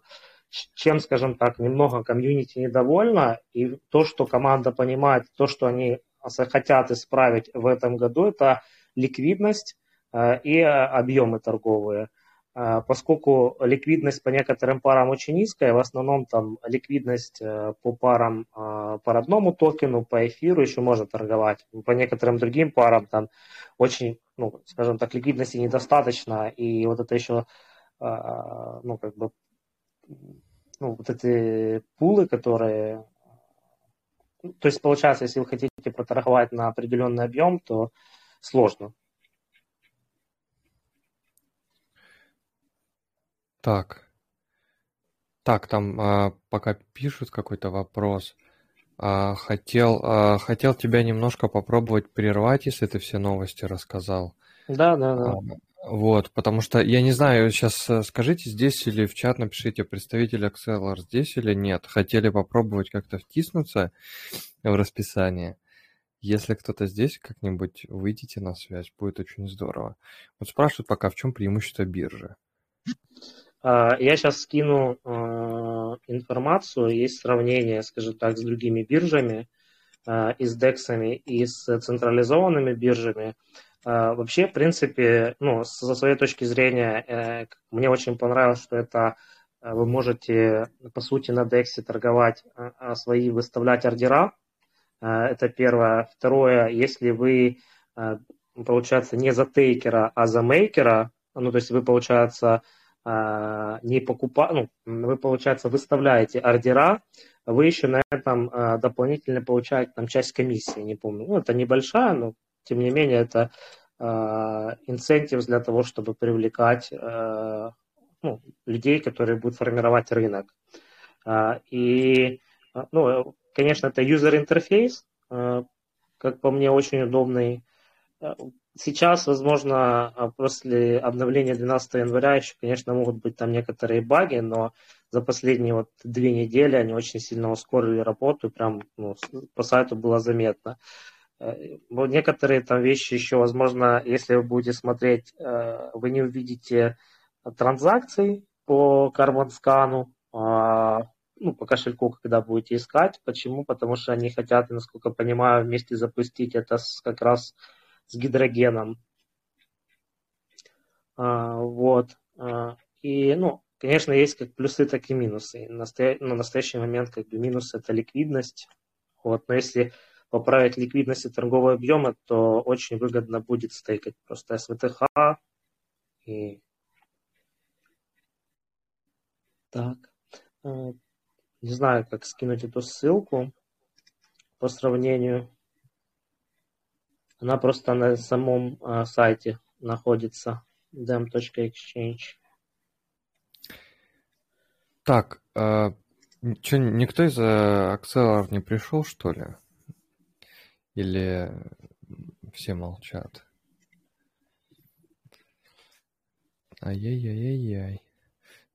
чем, скажем так, немного комьюнити недовольна, и то, что команда понимает, то, что они хотят исправить в этом году, это ликвидность э, и э, объемы торговые. Э, Поскольку ликвидность по некоторым парам очень низкая, в основном там ликвидность по парам, по родному токену, по эфиру еще можно торговать. По некоторым другим парам там очень, ну, скажем так, ликвидности недостаточно, и вот это еще, ну, как бы, ну, вот эти пулы, которые... ну, То есть, получается, если вы хотите проторговать на определенный объем, то сложно. Так. Так, там а, пока пишут какой-то вопрос. А, хотел, а, хотел тебя немножко попробовать прервать, если ты все новости рассказал. Да, да, да. А, Вот, потому что я не знаю, сейчас скажите здесь или в чат напишите, представитель Accelor здесь или нет. Хотели попробовать как-то втиснуться в расписание. Если кто-то здесь, как-нибудь выйдите на связь, будет очень здорово. Вот спрашивают пока, в чем преимущество биржи. А, Я сейчас скину а, информацию, есть сравнение, скажем так, с другими биржами, а, и с дексами, и с централизованными биржами. Вообще, в принципе, ну, со своей точки зрения, э, мне очень понравилось, что это э, вы можете, по сути, на дексе торговать свои, выставлять ордера. А, Это первое. Второе, если вы, а, получается, не за тейкера, а за мейкера, ну, то есть вы, получается, а, не покупаете, ну, вы, получается, выставляете ордера, вы еще на этом дополнительно получаете там часть комиссии, не помню. Ну, это небольшая, но тем не менее это инцентив для того, чтобы привлекать ну, людей, которые будут формировать рынок. И, ну, конечно, это user интерфейс, а, как по мне, очень удобный. А, Сейчас, возможно, а, после обновления 12 января еще, конечно, могут быть там некоторые баги, но за последние вот две недели они очень сильно ускорили работу, и прям ну, по сайту было заметно. Э, вот Некоторые там вещи еще, возможно, если вы будете смотреть, э, вы не увидите транзакций по карбон-скану, а, ну, по кошельку, когда будете искать. Почему? Потому что они хотят, насколько понимаю, вместе запустить это с- как раз с гидрогеном. А, Вот. А, И, ну, конечно, есть как плюсы, так и минусы. Настоя- На настоящий момент как бы минус это ликвидность. Вот. Но если поправить ликвидность и торговые объемы, то очень выгодно будет стейкать просто СВТХ. И... Так. Не знаю, как скинуть эту ссылку по сравнению. Она просто на самом а, сайте находится dem.exchange. Так, а, что, никто из э, Accelor не пришел, что ли? Или все молчат? Ай-яй-яй-яй-яй.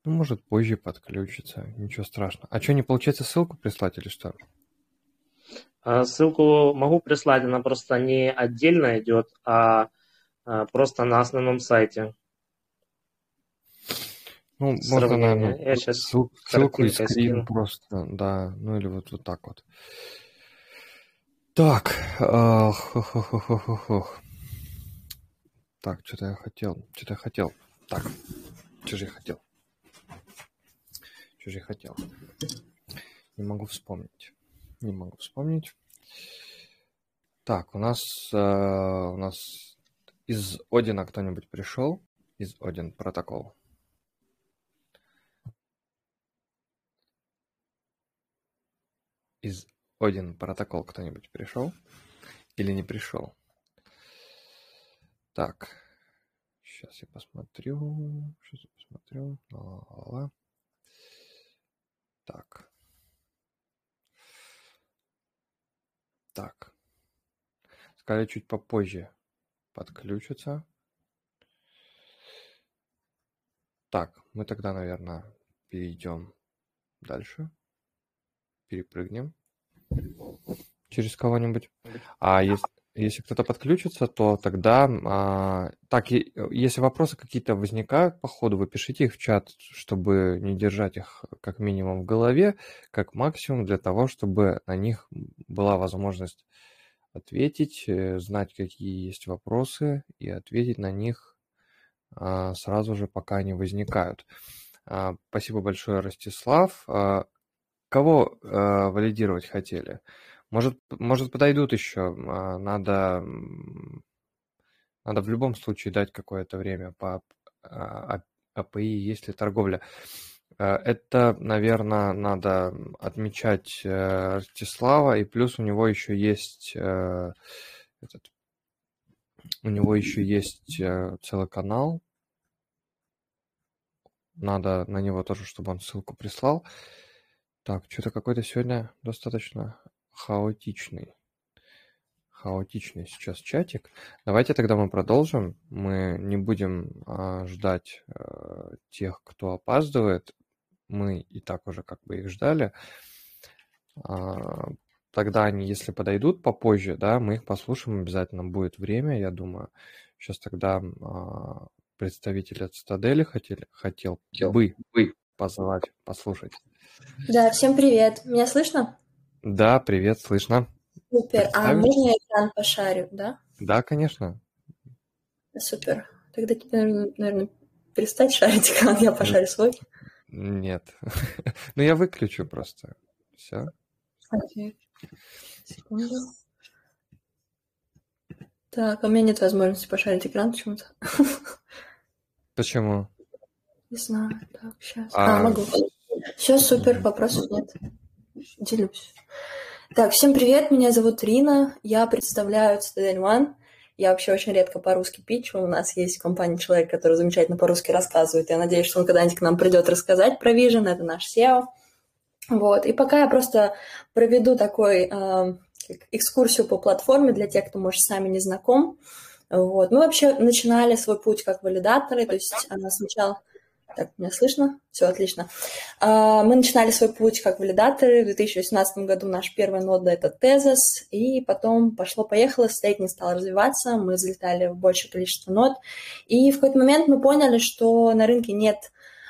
Ну, может, позже подключится, ничего страшного. А что, не получается ссылку прислать или что? А, Ссылку могу прислать, она просто не отдельно идет, а а просто на основном сайте. Ну, можно, наверное, Я сейчас ссыл- ссылку и скрин скину. просто, да, ну или вот, вот так вот. Так, а, хо-хо-хо-хо-хо. Так, что-то я хотел, что-то я хотел. Так, что же я хотел? Что же я хотел? Не могу вспомнить. Не могу вспомнить. Так, у нас, э, у нас из Одина кто-нибудь пришел? Из Один протокол. Из Один протокол кто-нибудь пришел? Или не пришел? Так, сейчас я посмотрю. Сейчас я посмотрю. Ла-ла-ла. Так. Так. Сказали чуть попозже подключится. Так, мы тогда, наверное, перейдем дальше. Перепрыгнем через кого-нибудь. А если, если кто-то подключится, то тогда... а, так, и- если вопросы какие-то возникают по ходу, вы пишите их в чат, чтобы не держать их как минимум в голове, как максимум для того, чтобы на них была возможность ответить, э, знать, какие есть вопросы, и ответить на них а, сразу же, пока они возникают. А, Спасибо большое, Ростислав. А, Кого а, валидировать хотели? Может, может подойдут еще. А, Надо, надо в любом случае дать какое-то время по а, А- АПИ, есть ли торговля. Э, Это, наверное, надо отмечать э, Ростислава, и плюс у него еще есть э, этот, у него еще есть целый канал. Надо на него тоже, чтобы он ссылку прислал. Так, что-то какой-то сегодня достаточно хаотичный. Хаотичный сейчас чатик. Давайте тогда мы продолжим. Мы не будем а, ждать а, тех, кто опаздывает. Мы и так уже как бы их ждали. А, тогда они, если подойдут попозже, да, мы их послушаем. Обязательно будет время, я думаю. Сейчас тогда а, представитель от Стадели хотели, хотел бы позвать, послушать. Да, всем привет. Меня слышно? Да, привет, слышно. Супер. А можно я экран пошарю, да? Да, конечно. Супер. Тогда тебе, наверное, наверное, перестать шарить экран, я пошарю свой. Нет. Ну, я выключу просто. Все. Окей. Секунду. Так, у меня нет возможности пошарить экран почему-то. Почему? Не знаю. Так, сейчас. А, А, могу. Все, супер, вопросов нет. Делюсь. Так, всем привет, меня зовут Рина, я представляю Citadel One. Я вообще очень редко по-русски пичу. У нас есть в компании человек, который замечательно по-русски рассказывает. Я надеюсь, что он когда-нибудь к нам придет рассказать про Vision. Это наш SEO. Вот. И пока я просто проведу такой э, экскурсию по платформе для тех, кто, может, с нами не знаком. Вот. Мы вообще начинали свой путь как валидаторы, то есть э, сначала... Так, меня слышно? Все отлично. А, Мы начинали свой путь как валидаторы. В 2018 году наш первый нода – это Tezos, и потом пошло-поехало, стейкинг стал развиваться, мы залетали в большее количество нод, и в какой-то момент мы поняли, что на рынке нет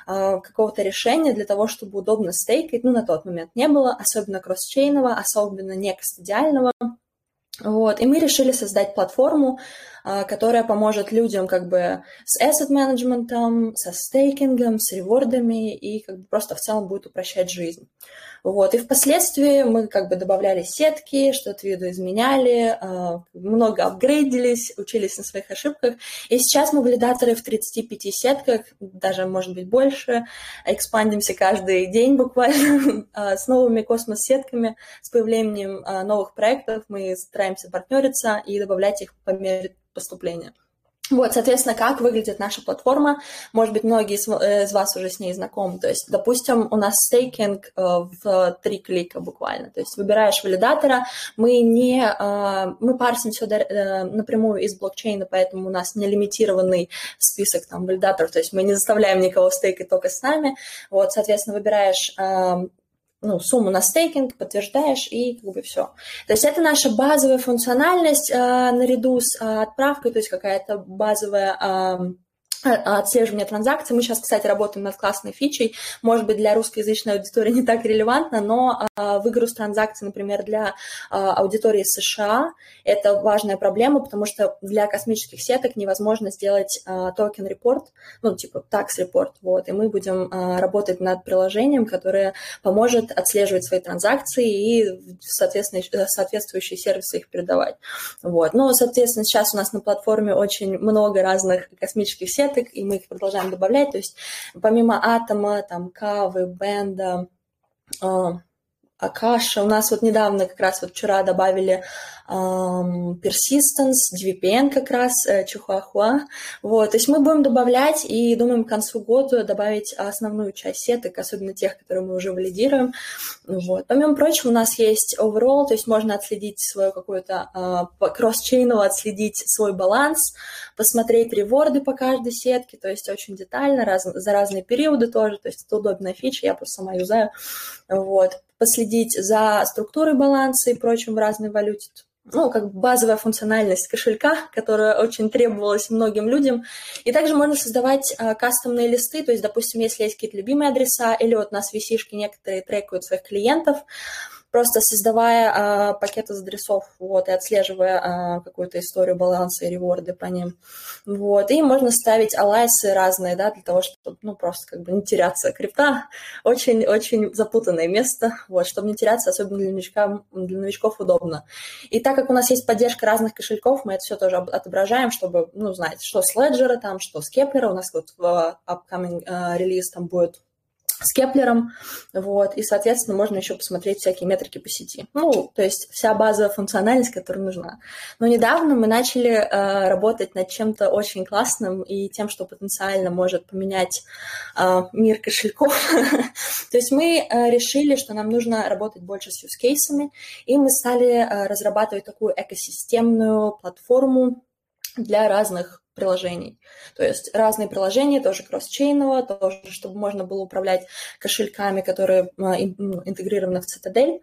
а, какого-то решения для того, чтобы удобно стейкать. Ну, на тот момент не было, особенно кроссчейного, особенно не кастодиального. Вот. И мы решили создать платформу, а, которая поможет людям как бы с asset менеджментом, со стейкингом, с ревордами и как бы просто в целом будет упрощать жизнь. Вот. И впоследствии мы как бы добавляли сетки, что-то видоизменяли, а, много апгрейдились, учились на своих ошибках. И сейчас мы валидаторы в 35 сетках, даже, может быть, больше, экспандимся каждый день буквально а, с новыми космос-сетками, с появлением а, новых проектов. Мы стараемся партнериться и добавлять их по мере поступления. Вот, соответственно, как выглядит наша платформа? Может быть, многие из э, из вас уже с ней знакомы. То есть, допустим, у нас стейкинг э, в три клика буквально. То есть выбираешь валидатора, мы не э, мы парсим все напрямую из блокчейна, поэтому у нас не лимитированный список там валидаторов. То есть мы не заставляем никого стейкать только с нами. Вот, соответственно, выбираешь э, ну, сумму на стейкинг, подтверждаешь и как бы все. То есть это наша базовая функциональность э, наряду с э, отправкой, то есть какая-то базовая э, отслеживания транзакций. Мы сейчас, кстати, работаем над классной фичей. Может быть, для русскоязычной аудитории не так релевантно, но а, выгруз транзакций, например, для а, аудитории США – это важная проблема, потому что для космических сеток невозможно сделать токен-report, ну, типа tax report, вот, и мы будем работать над приложением, которое поможет отслеживать свои транзакции и, соответственно, э, соответствующие сервисы их передавать. Вот. Ну, соответственно, сейчас у нас на платформе очень много разных космических сеток, клеток, и мы их продолжаем добавлять. То есть помимо атома, там, кавы, бенда, а, Акаша. У нас вот недавно, как раз вот вчера добавили Persistence, DVPN как раз, uh, Чихуахуа. Вот, то есть мы будем добавлять и думаем к концу года добавить основную часть сеток, особенно тех, которые мы уже валидируем. Вот. Помимо прочего, у нас есть overall, то есть можно отследить свою какую-то uh, кросс-чейново, отследить свой баланс, посмотреть реворды по каждой сетке, то есть очень детально, раз, за разные периоды тоже, то есть это удобная фича, я просто сама юзаю. Вот последить за структурой баланса и прочим в разной валюте. Ну, как базовая функциональность кошелька, которая очень требовалась многим людям. И также можно создавать а, кастомные листы, то есть, допустим, если есть какие-то любимые адреса, или вот у нас висишки некоторые трекают своих клиентов, просто создавая а, пакет из адресов, вот, и отслеживая а, какую-то историю баланса и реворды по ним, вот, и можно ставить алайсы разные, да, для того, чтобы, ну, просто как бы не теряться. Крипта очень-очень запутанное место, вот, чтобы не теряться, особенно для, новичка, для новичков удобно. И так как у нас есть поддержка разных кошельков, мы это все тоже отображаем, чтобы, ну, знать, что с Ledger там, что с Kepler, у нас вот в upcoming uh, релиз там будет с Кеплером, вот, и, соответственно, можно еще посмотреть всякие метрики по сети. Ну, то есть вся базовая функциональность, которая нужна. Но недавно мы начали э, работать над чем-то очень классным и тем, что потенциально может поменять э, мир кошельков. то есть мы э, решили, что нам нужно работать больше с use-кейсами, и мы стали э, разрабатывать такую экосистемную платформу для разных приложений. То есть разные приложения, тоже кросс-чейново, тоже, чтобы можно было управлять кошельками, которые а, интегрированы в Citadel.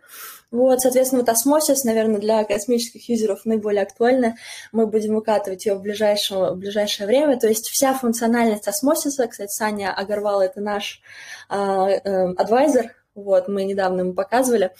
Вот, соответственно, вот Osmosis, наверное, для космических юзеров наиболее актуальна. Мы будем выкатывать ее в ближайшее, в ближайшее время. То есть вся функциональность Osmosis, кстати, Саня Агарвал, это наш э, адвайзер, вот, мы недавно ему показывали, а,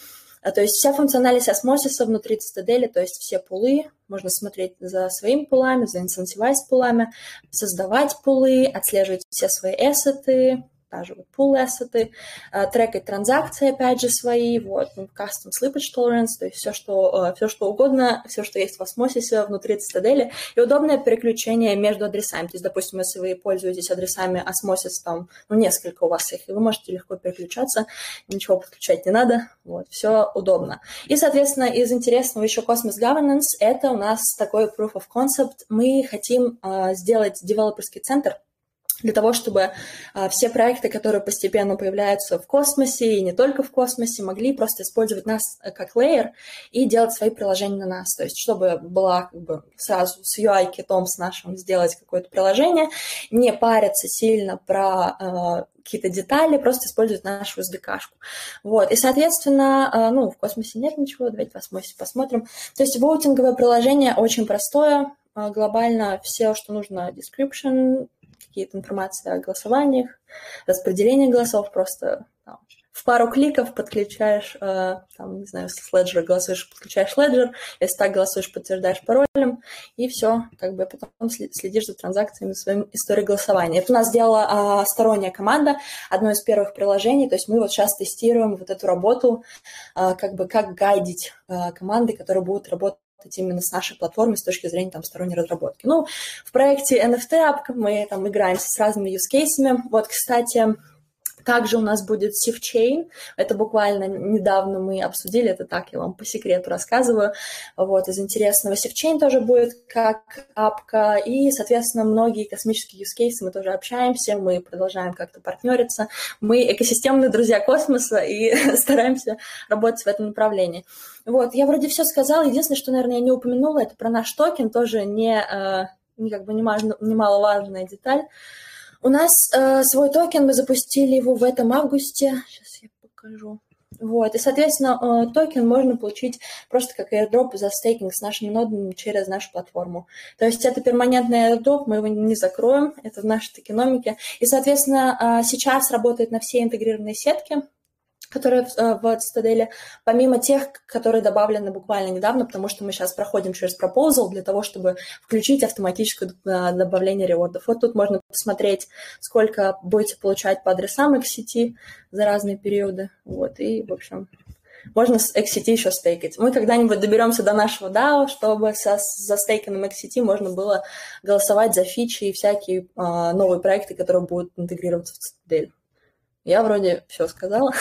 то есть вся функциональность осмосиса внутри цитадели, то есть все пулы, можно смотреть за своими пулами, за incentivized пулами, создавать пулы, отслеживать все свои эссеты, даже вот pull ассеты, э, трекать транзакции, опять же, свои, вот, ну, custom slippage tolerance, то есть все, что, э, все, что угодно, все, что есть в осмосисе внутри цитадели, и удобное переключение между адресами. То есть, допустим, если вы пользуетесь адресами осмосис, там, ну, несколько у вас их, и вы можете легко переключаться, ничего подключать не надо, вот, все удобно. И, соответственно, из интересного еще Cosmos Governance, это у нас такой proof of concept. Мы хотим э, сделать девелоперский центр, для того, чтобы а, все проекты, которые постепенно появляются в космосе и не только в космосе, могли просто использовать нас э, как лейер и делать свои приложения на нас. То есть, чтобы была как бы сразу с UI-китом с нашим сделать какое-то приложение, не париться сильно про э, какие-то детали, просто использовать нашу SDK-шку. Вот. И, соответственно, э, ну, в космосе нет ничего, давайте посмотрим. То есть воутинговое приложение очень простое, э, глобально все, что нужно, description, какие-то информации о голосованиях, распределение голосов, просто там, в пару кликов подключаешь, э, там, не знаю, с Ledger голосуешь, подключаешь Ledger, если так голосуешь, подтверждаешь паролем, и все, как бы потом следишь за транзакциями своей истории голосования. Это у нас сделала э, сторонняя команда, одно из первых приложений, то есть мы вот сейчас тестируем вот эту работу, э, как бы как гайдить э, команды, которые будут работать работать именно с нашей платформой с точки зрения там, сторонней разработки. Ну, в проекте NFT App мы там играемся с разными use cases. Вот, кстати, также у нас будет SafeChain. Это буквально недавно мы обсудили, это так я вам по секрету рассказываю. Вот, из интересного Sifchain тоже будет как апка. И, соответственно, многие космические use cases мы тоже общаемся, мы продолжаем как-то партнериться. Мы экосистемные друзья космоса и стараемся работать в этом направлении. Вот, я вроде все сказала. Единственное, что, наверное, я не упомянула, это про наш токен, тоже не, э, не как бы немаловажная деталь. У нас э, свой токен, мы запустили его в этом августе. Сейчас я покажу. Вот, и, соответственно, э, токен можно получить просто как airdrop за стейкинг с нашими нодами через нашу платформу. То есть это перманентный airdrop, мы его не закроем, это в нашей токеномике. И, соответственно, э, сейчас работает на все интегрированные сетки, которые в э, Citadel, помимо тех, которые добавлены буквально недавно, потому что мы сейчас проходим через proposal для того, чтобы включить автоматическое добавление рewardов. Вот тут можно посмотреть, сколько будете получать по адресам XCT за разные периоды. Вот, и, в общем, можно с XCT еще стейкать. Мы когда-нибудь доберемся до нашего DAO, чтобы со, за стейканным XCT можно было голосовать за фичи и всякие а, новые проекты, которые будут интегрироваться в Citadel. Я вроде все сказала.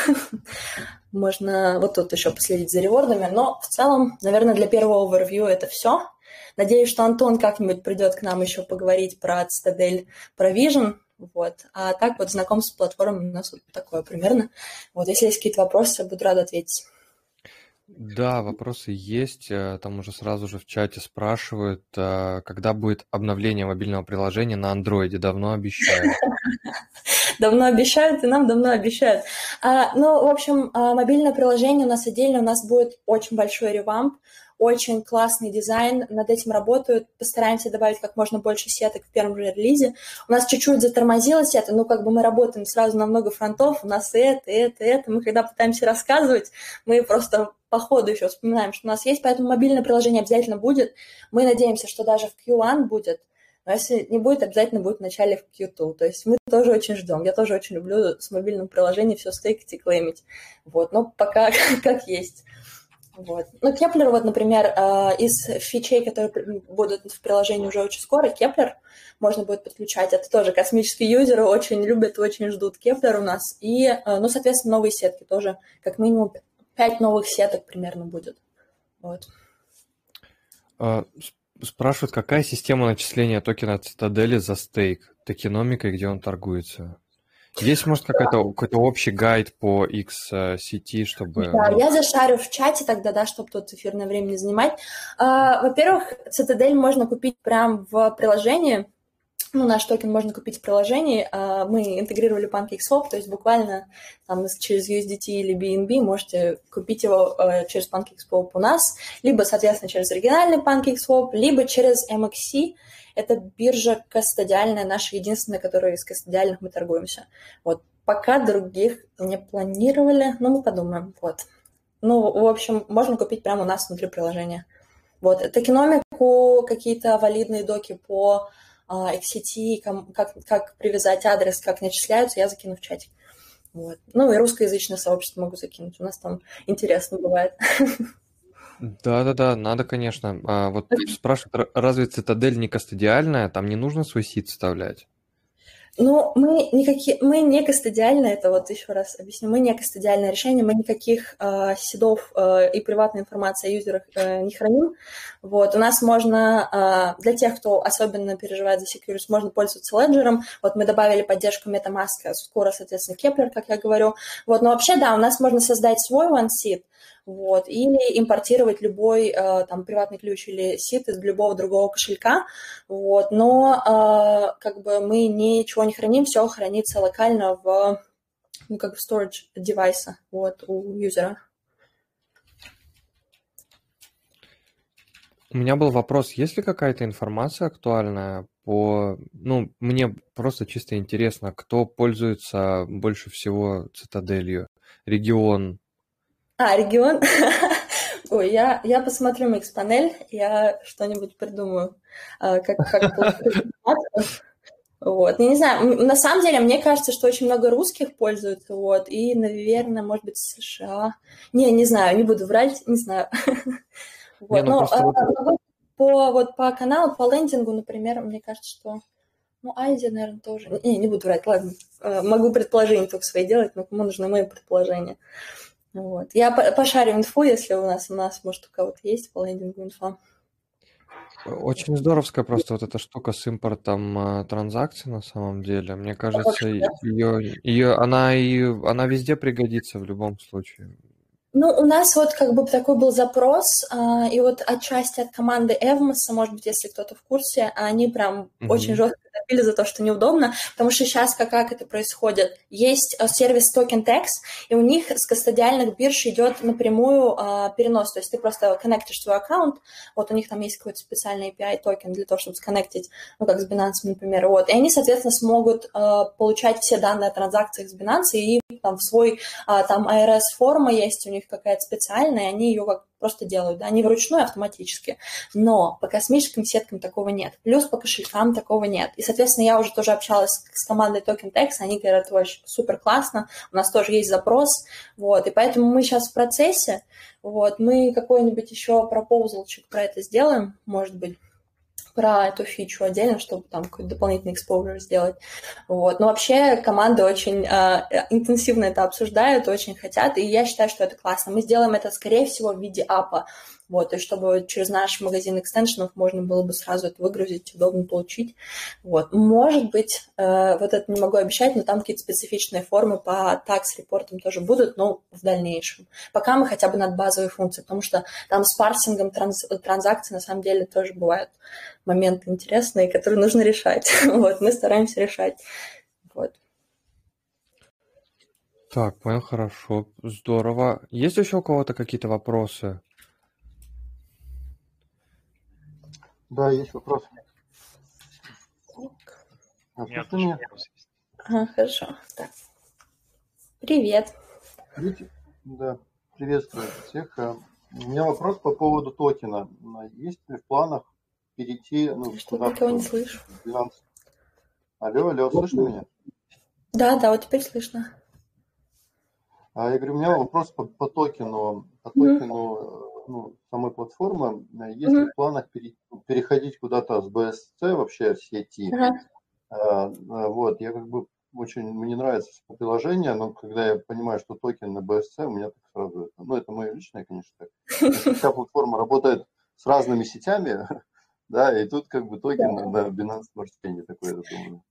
Можно вот тут еще последить за ревордами, но в целом, наверное, для первого овервью это все. Надеюсь, что Антон как-нибудь придет к нам еще поговорить про Citadel Provision, вот. А так вот знакомство с платформой у нас вот такое примерно. Вот, если есть какие-то вопросы, буду рада ответить. Да, вопросы есть. Э, там уже сразу же в чате спрашивают, э, когда будет обновление мобильного приложения на андроиде. Давно обещают. Давно обещают, и нам давно обещают. А, ну, в общем, а, мобильное приложение у нас отдельно, у нас будет очень большой ревамп, очень классный дизайн, над этим работают, постараемся добавить как можно больше сеток в первом же релизе. У нас чуть-чуть затормозилось это, ну, как бы мы работаем сразу на много фронтов, у нас это, это, это. Мы когда пытаемся рассказывать, мы просто по ходу еще вспоминаем, что у нас есть, поэтому мобильное приложение обязательно будет. Мы надеемся, что даже в Q1 будет, но если не будет, обязательно будет в начале в Q2. То есть мы тоже очень ждем. Я тоже очень люблю с мобильным приложением все стейкать и клеймить. Вот, но пока как есть. Вот. Ну, Кеплер, вот, например, э, из фичей, которые будут в приложении уже очень скоро, Кеплер можно будет подключать. Это тоже космические юзеры очень любят, очень ждут Кеплер у нас. И, э, ну, соответственно, новые сетки тоже, как минимум 5 новых сеток примерно будет. Вот. Спрашивают, какая система начисления токена Цитадели за стейк, токеномикой, где он торгуется? Есть, может, какой-то какой общий гайд по X-сети, чтобы... Да, я зашарю в чате тогда, да, чтобы тут эфирное время не занимать. А, во-первых, Citadel можно купить прямо в приложении, ну, наш токен можно купить в приложении. А, мы интегрировали PancakeSwap, то есть буквально там, через USDT или BNB можете купить его э, через PancakeSwap у нас, либо, соответственно, через оригинальный PancakeSwap, либо через MXC. Это биржа кастодиальная, наша единственная, которая из кастодиальных мы торгуемся. Вот. Пока других не планировали, но мы подумаем. Вот. Ну, в общем, можно купить прямо у нас внутри приложения. Вот. Токеномику, какие-то валидные доки по а, XCT, как, как привязать адрес, как начисляются, я закину в чатик. Вот. Ну и русскоязычное сообщество могу закинуть. У нас там интересно бывает. Да-да-да, надо, конечно. А, вот спрашивают, разве цитадель не кастодиальная? Там не нужно свой сид вставлять? Ну, мы, никакие, мы не кастодиально, это вот еще раз объясню, мы не кастодиальное решение, мы никаких э, седов э, и приватной информации о юзерах э, не храним. Вот, у нас можно, э, для тех, кто особенно переживает за security, можно пользоваться Ledger. Вот мы добавили поддержку MetaMask, скоро, соответственно, Kepler, как я говорю. Вот, но вообще, да, у нас можно создать свой OneSeed, вот, или импортировать любой э, там приватный ключ или сит из любого другого кошелька, вот, но э, как бы мы ничего не храним, все хранится локально в, ну, как в storage девайса, вот, у юзера. У меня был вопрос, есть ли какая-то информация актуальная по... Ну, мне просто чисто интересно, кто пользуется больше всего цитаделью? Регион, а, регион? Ой, я, я посмотрю Mix-панель, я что-нибудь придумаю, а, как, как вот, я не знаю, на самом деле, мне кажется, что очень много русских пользуются, вот, и, наверное, может быть, США. Не, не знаю, не буду врать, не знаю. Вот, ну, но а, по, вот, по каналу, по лендингу, например, мне кажется, что ну, Азия, наверное, тоже. Не, не буду врать, ладно. А, могу предположение только свои делать, но кому нужны мои предположения. Вот. Я пошарю инфу, если у нас, у нас, может, у кого-то есть по лендингу инфа. Очень здоровская просто вот эта штука с импортом э, транзакций на самом деле. Мне кажется, ее, ее, она, и, она везде пригодится в любом случае. Ну, у нас вот как бы такой был запрос, а, и вот отчасти от команды Эвмоса, может быть, если кто-то в курсе, они прям угу. очень жестко топили за то, что неудобно, потому что сейчас как, как это происходит? Есть э, сервис Token Tax, и у них с кастодиальных бирж идет напрямую э, перенос, то есть ты просто коннектишь свой аккаунт, вот у них там есть какой-то специальный API токен для того, чтобы сконнектить, ну, как с Binance, например, вот, и они, соответственно, смогут э, получать все данные о транзакциях с Binance и там в свой, э, там ARS-форма есть у них какая-то специальная, они ее как просто делают, да, не вручную, автоматически. Но по космическим сеткам такого нет. Плюс по кошелькам такого нет. И, соответственно, я уже тоже общалась с командой Token Text, они говорят, очень супер классно, у нас тоже есть запрос, вот, и поэтому мы сейчас в процессе, вот, мы какой-нибудь еще пропоузалчик про это сделаем, может быть, про эту фичу отдельно, чтобы там какой-то дополнительный exposure сделать. Вот. Но вообще команды очень э, интенсивно это обсуждают, очень хотят, и я считаю, что это классно. Мы сделаем это, скорее всего, в виде апа. Вот, есть чтобы через наш магазин экстеншенов можно было бы сразу это выгрузить, удобно получить. Вот. Может быть, э, вот это не могу обещать, но там какие-то специфичные формы по такс-репортам тоже будут, но в дальнейшем. Пока мы хотя бы над базовой функцией, потому что там с парсингом транз транзакций на самом деле тоже бывают моменты интересные, которые нужно решать. вот, мы стараемся решать. Вот. Так, понял, хорошо, здорово. Есть еще у кого-то какие-то вопросы? Да, есть вопрос. А, меня... Ага, хорошо. Так. Привет. Да, приветствую всех. Э, у меня вопрос по поводу токена. Есть ли в планах перейти... Ну, Что, никого не слышу. 12... Алло, алло, слышно меня? Да, да, вот теперь слышно. А, я говорю, у меня вопрос по, по токену. По токену mm-hmm ну, самой платформы, э, есть mm-hmm. в планах пере, переходить куда-то с BSC вообще в сети. Uh-huh. А, вот, я как бы очень, мне нравится приложение, но когда я понимаю, что токен на BSC, у меня так сразу, это, ну, это мое личное, конечно, так. Вся платформа работает с разными сетями, да, и тут как бы токен да. на Binance Smart Chain такой, я думаю,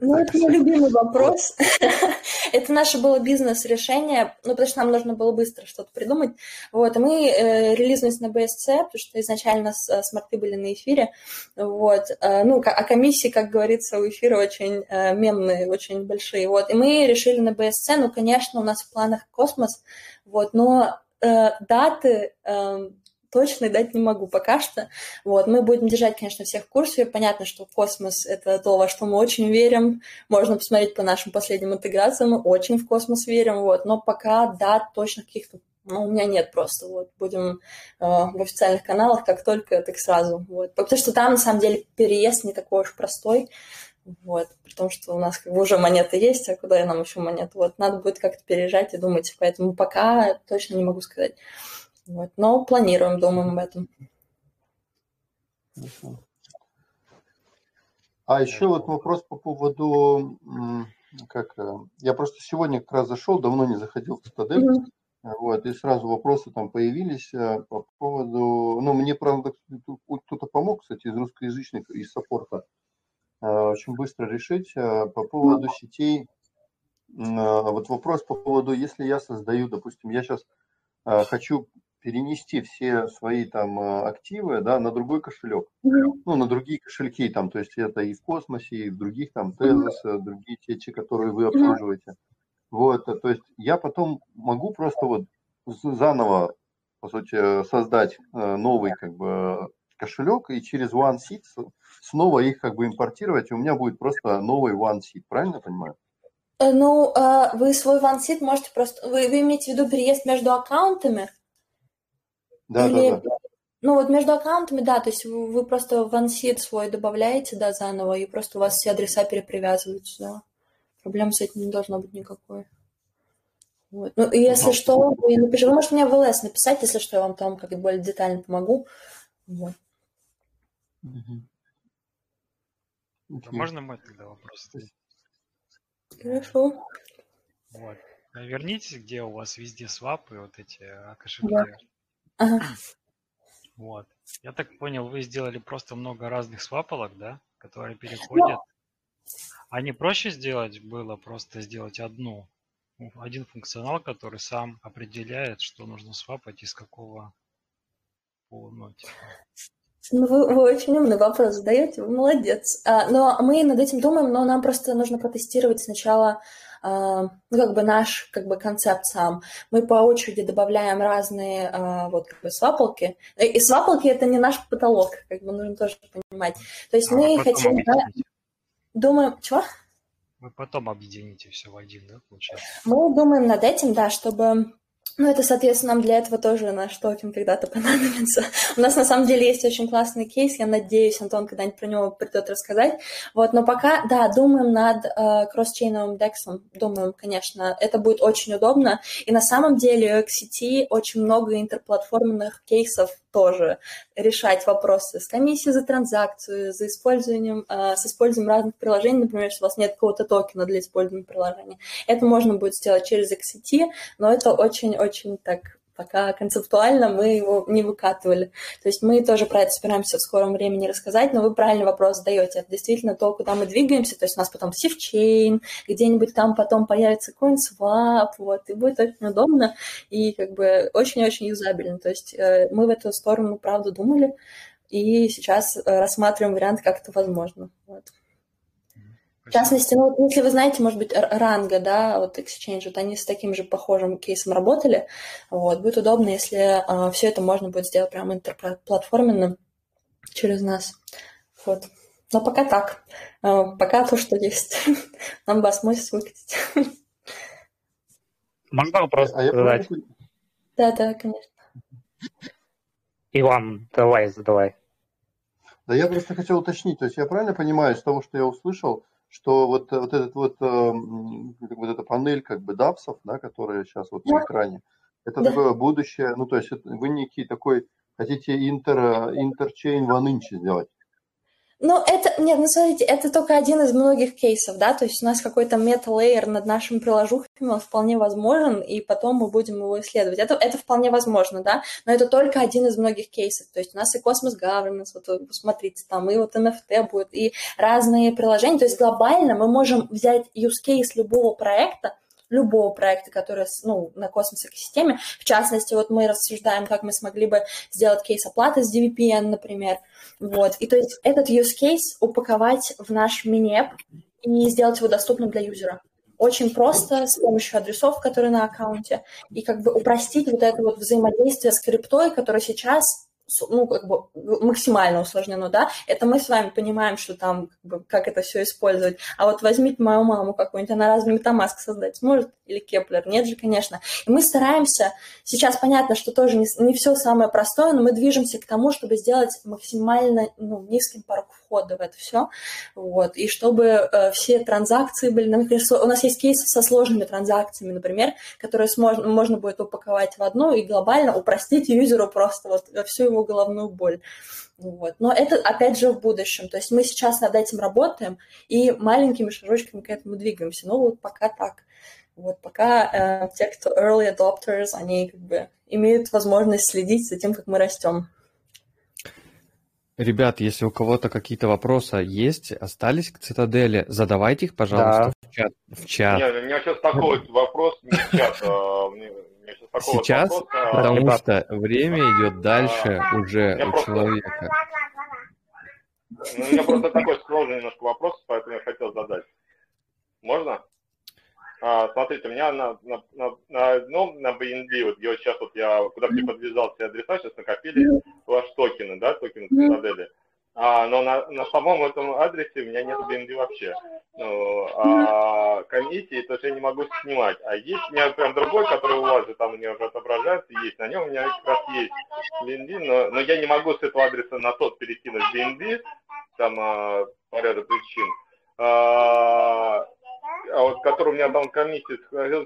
ну, это мой любимый вопрос. это наше было бизнес-решение, ну, потому что нам нужно было быстро что-то придумать. Вот, и мы э, релизнулись на BSC, потому что изначально с, э, смарты были на эфире. Вот, э, ну, а комиссии, как говорится, у эфира очень э, мемные, очень большие. Вот, и мы решили на BSC, ну, конечно, у нас в планах космос, вот, но э, даты... Э, точно дать не могу пока что. Вот, мы будем держать, конечно, всех в курсе. Понятно, что космос — это то, во что мы очень верим. Можно посмотреть по нашим последним интеграциям, мы очень в космос верим, вот. Но пока, да, точно каких-то ну, у меня нет просто, вот, будем э, в официальных каналах, как только, так сразу, вот, потому что там, на самом деле, переезд не такой уж простой, вот, при том, что у нас как бы уже монеты есть, а куда нам еще монеты, вот, надо будет как-то переезжать и думать, поэтому пока точно не могу сказать. Вот. Но планируем, думаем об этом. А еще вот вопрос по поводу, как э, я просто сегодня как раз зашел, давно не заходил в Цитадель, mm-hmm. вот, и сразу вопросы там появились э, по поводу, ну, мне, правда, кто-то помог, кстати, из русскоязычных, из саппорта, э, очень быстро решить по поводу сетей. Вот вопрос по поводу, если я создаю, допустим, я сейчас хочу перенести все свои там э, активы да, на другой кошелек, ну, на другие кошельки, там, то есть это и в космосе, и в других там mm-hmm. другие сети, которые вы обслуживаете. Вот, то есть я потом могу просто вот заново, по сути, создать э, новый как бы кошелек и через OneSeed снова их как бы импортировать, и у меня будет просто новый OneSeed, правильно я понимаю? Ну, вы свой OneSeed можете просто... Вы, вы имеете в виду переезд между аккаунтами? Да, Или, да, да. Ну вот между аккаунтами, да, то есть вы, просто в OneSeed свой добавляете, да, заново, и просто у вас все адреса перепривязываются, да. Проблем с этим не должно быть никакой. Вот. Ну, и если ну, что, вы напишите, вы можете мне в ЛС написать, если что, я вам там как-то более детально помогу. Вот. Угу. Можно мой тогда вопрос? Хорошо. Вот. Вернитесь, где у вас везде свапы, вот эти а, кошельки. Да. Ага. Вот. Я так понял, вы сделали просто много разных свапалок, да, которые переходят. А не проще сделать было просто сделать одну, один функционал, который сам определяет, что нужно свапать из какого ну, типа. Ну, вы, вы очень умный вопрос задаете, вы молодец. А, но мы над этим думаем, но нам просто нужно протестировать сначала ну, как бы наш как бы концепт сам. Мы по очереди добавляем разные а, вот как бы свапалки. И свапалки это не наш потолок, как бы нужно тоже понимать. То есть а мы хотим, да, думаем, чего? Вы потом объедините все в один, да, получается? Мы думаем над этим, да, чтобы ну, это, соответственно, нам для этого тоже наш токен когда-то понадобится. У нас, на самом деле, есть очень классный кейс, я надеюсь, Антон когда-нибудь про него придет рассказать. Вот, но пока, да, думаем над э, кросс-чейновым дексом, думаем, конечно, это будет очень удобно. И на самом деле у XCT очень много интерплатформенных кейсов тоже решать вопросы с комиссией за транзакцию, за использованием, э, с использованием разных приложений, например, если у вас нет какого-то токена для использования приложения. Это можно будет сделать через XCT, но это очень-очень так пока концептуально мы его не выкатывали. То есть мы тоже про это собираемся в скором времени рассказать, но вы правильный вопрос задаете. Это действительно то, куда мы двигаемся. То есть у нас потом сифчейн, где-нибудь там потом появится CoinSwap, вот, и будет очень удобно и как бы очень-очень юзабельно. То есть э, мы в эту сторону, правда, думали, и сейчас э, рассматриваем вариант, как это возможно. Вот. В частности, ну, если вы знаете, может быть, Ранга, да, вот Exchange, вот они с таким же похожим кейсом работали, вот, будет удобно, если э, все это можно будет сделать прямо интерплатформенно через нас, вот. Но пока так, э, пока то, что есть, нам бы осмосис выкатить. Можно вопрос а задать? Да, да, конечно. Иван, давай, задавай. Да я просто хотел уточнить, то есть я правильно понимаю из того, что я услышал, что вот, э, вот этот вот, э, вот эта панель как бы дапсов, да, которая сейчас вот на экране, это да. такое будущее, ну то есть вы некий такой хотите интер, интерчейн one inch сделать. Ну, это, нет, ну, смотрите, это только один из многих кейсов, да, то есть у нас какой-то мета-лейер над нашими приложухами, он вполне возможен, и потом мы будем его исследовать. Это, это вполне возможно, да, но это только один из многих кейсов, то есть у нас и Cosmos Governance, вот посмотрите, там, и вот NFT будет, и разные приложения, то есть глобально мы можем взять use case любого проекта, любого проекта, который ну, на космос-экосистеме. В частности, вот мы рассуждаем, как мы смогли бы сделать кейс оплаты с DVPN, например. Вот. И то есть этот use case упаковать в наш мини-app и сделать его доступным для юзера. Очень просто, с помощью адресов, которые на аккаунте, и как бы упростить вот это вот взаимодействие с криптой, которое сейчас ну, как бы максимально усложнено, да, это мы с вами понимаем, что там, как, бы, как это все использовать. А вот возьмите мою маму какую-нибудь, она разве метамаск создать сможет? Или Кеплер? Нет же, конечно. И мы стараемся, сейчас понятно, что тоже не, не все самое простое, но мы движемся к тому, чтобы сделать максимально ну, низким порог входа в это все, вот, и чтобы э, все транзакции были, например, у нас есть кейсы со сложными транзакциями, например, которые сможно, можно будет упаковать в одну и глобально упростить юзеру просто вот всю его головную боль. Вот. Но это, опять же, в будущем. То есть мы сейчас над этим работаем и маленькими шажочками к этому двигаемся. Но вот пока так. Вот пока э, те, кто early adopters, они как бы имеют возможность следить за тем, как мы растем. Ребят, если у кого-то какие-то вопросы есть, остались к цитадели, задавайте их, пожалуйста, да. в чат. В чат. Не, у меня сейчас такой вопрос, не в чат, а, Сейчас, вопрос, а, потому ребят. что время идет дальше а, уже у просто... человека. Ну, у меня просто такой сложный немножко вопрос, поэтому я хотел задать. Можно? А, смотрите, у меня на, на, на, на одном, на BNB, вот я сейчас вот я, куда мне подвязался адреса, сейчас накопили ваши токены, да, токены Цитадели. А, но на, на самом этом адресе у меня нет BNB вообще. Ну, а комиссии тоже я не могу снимать. А есть у меня прям другой, который у вас же там у меня уже отображается, есть. На нем у меня как раз есть BNB, но, но я не могу с этого адреса на тот перекинуть BNB, там а, по ряду причин. А, а вот который у меня там комиссия,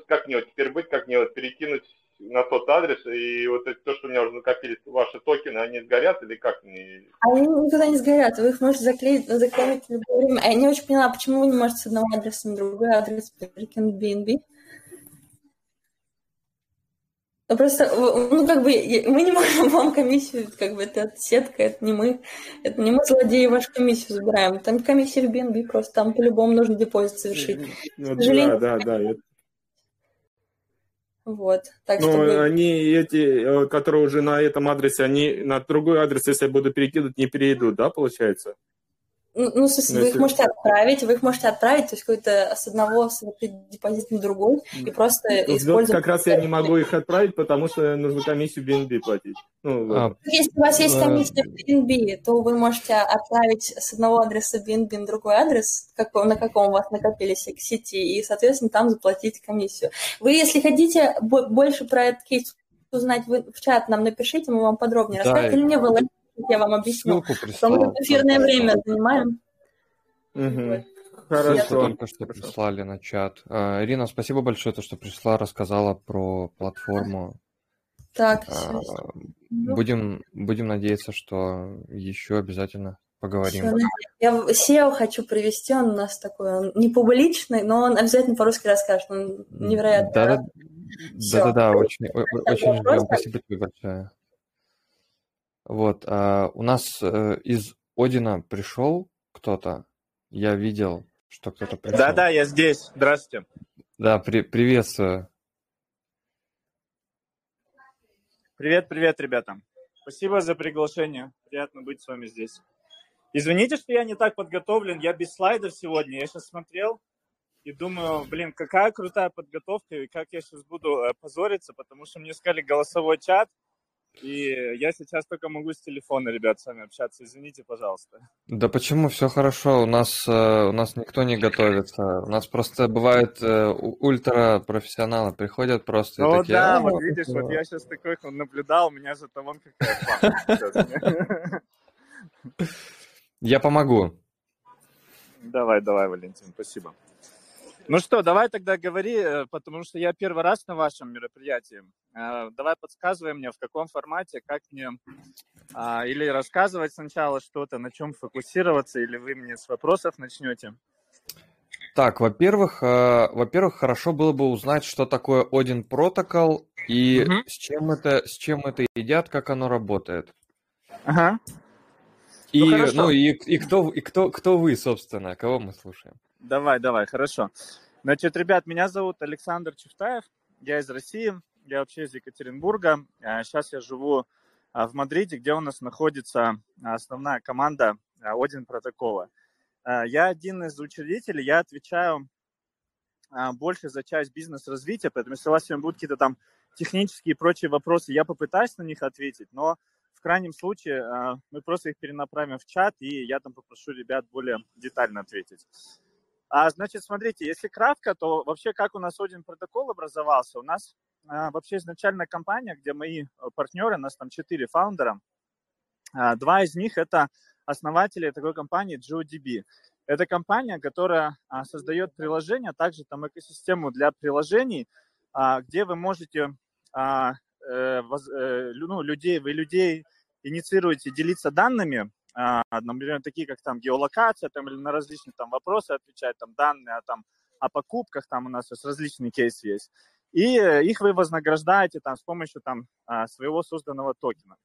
как мне вот теперь быть, как мне вот перекинуть на тот адрес, и вот то, что у меня уже накопились ваши токены, они сгорят или как они? Никуда не сгорят, вы их можете заклеить, заклеить в любое время. А я не очень поняла, почему вы не можете с одного адреса на другой адрес перекинуть BNB? Ну, просто, ну, как бы, мы не можем вам комиссию, как бы, это сетка, это не мы, это не мы, злодеи, вашу комиссию забираем. Там комиссия в BNB просто, там по-любому нужно депозит совершить. Ну, да, да, да, Вот. Так Ну, чтобы... они эти, э, которые уже на этом адресе, они на другой адрес, если я буду перекидывать, не перейдут, да, получается? Ну, ну, в смысле, Ну, вы их можете отправить, вы их можете отправить, то есть какой-то с одного совершить депозит на другой и просто Вот использовать. как раз я не могу их отправить, потому что нужно комиссию BNB платить. Ну, вот. А, Если у вас есть Э, комиссия в BNB, то вы можете отправить с одного адреса BNB на другой адрес, какой- на каком у вас накопились сети, и, соответственно, там заплатить комиссию. Вы, если хотите бо- больше про этот кейс узнать, вы в чат нам напишите, мы вам подробнее Да, расскажем. Или мне в я вам объясню. Ссылку Потому что эфирное время занимаем. Ссылку Хорошо. только что Хорошо. прислали на чат. А, Ирина, спасибо большое, то, что пришла, рассказала про платформу. Так, А, всё. Будем, будем надеяться, что еще обязательно поговорим. Всё, Я в- SEO хочу привести, он у нас такой, он не публичный, но он обязательно по-русски расскажет, он невероятно. Да, да, Всё. да, да, да, очень, очень ждем. Спасибо тебе большое. Вот, а, у нас э, из Одина пришел кто-то. Я видел, что кто-то пришел. Да-да, я здесь. Здравствуйте. Да, при- приветствую. Привет, привет, ребята. Спасибо за приглашение. Приятно быть с вами здесь. Извините, что я не так подготовлен. Я без слайдов сегодня. Я сейчас смотрел и думаю, блин, какая крутая подготовка, и как я сейчас буду э, позориться, потому что мне сказали голосовой чат, и я сейчас только могу с телефона, ребят, с вами общаться. Извините, пожалуйста. Да почему все хорошо? У нас, э, у нас никто не готовится. У нас просто бывают э, ультрапрофессионалы, приходят просто и Ну такие... да, «А, вот видишь, вот я сейчас такой наблюдал, у меня же там вон какая. Я помогу. Давай, давай, Валентин, спасибо. Ну что, давай тогда говори, э, потому что я первый раз на вашем мероприятии. Э, Давай подсказывай мне, в каком формате, как мне а, или рассказывать сначала что-то, на чем фокусироваться, или вы мне с вопросов начнете. Так, во-первых, э, во-первых, хорошо было бы узнать, что такое Один протокол и Мгм. с чем это, с чем это едят, как оно работает. Ага. И, Ну, ну, и, и кто, и кто, кто вы, собственно, кого мы слушаем? Давай, давай, хорошо. Значит, ребят, меня зовут Александр Чевтаев, я из России, я вообще из Екатеринбурга. Сейчас я живу а, в Мадриде, где у нас находится основная команда а, Один протокола. А, Я один из учредителей, я отвечаю а, больше за часть бизнес-развития, поэтому если у вас сегодня будут какие-то там технические и прочие вопросы, я попытаюсь на них ответить, но в крайнем случае а, мы просто их перенаправим в чат, и я там попрошу ребят более детально ответить. А, значит, смотрите, если кратко, то вообще как у нас один протокол образовался? У нас а, вообще изначально компания, где мои э, партнеры, у нас там четыре фаундера, а, два из них это основатели такой компании GeoDB. Это компания, которая а, создает приложения, также там экосистему для приложений, а, где вы можете а, э, воз- э, ну, людей, вы людей инициируете делиться данными, а, например, такие как там геолокация, там, или на различные там вопросы отвечать, там данные там, о покупках, там у нас есть различные кейсы есть. И э, их вы вознаграждаете там с помощью там а, своего созданного токена.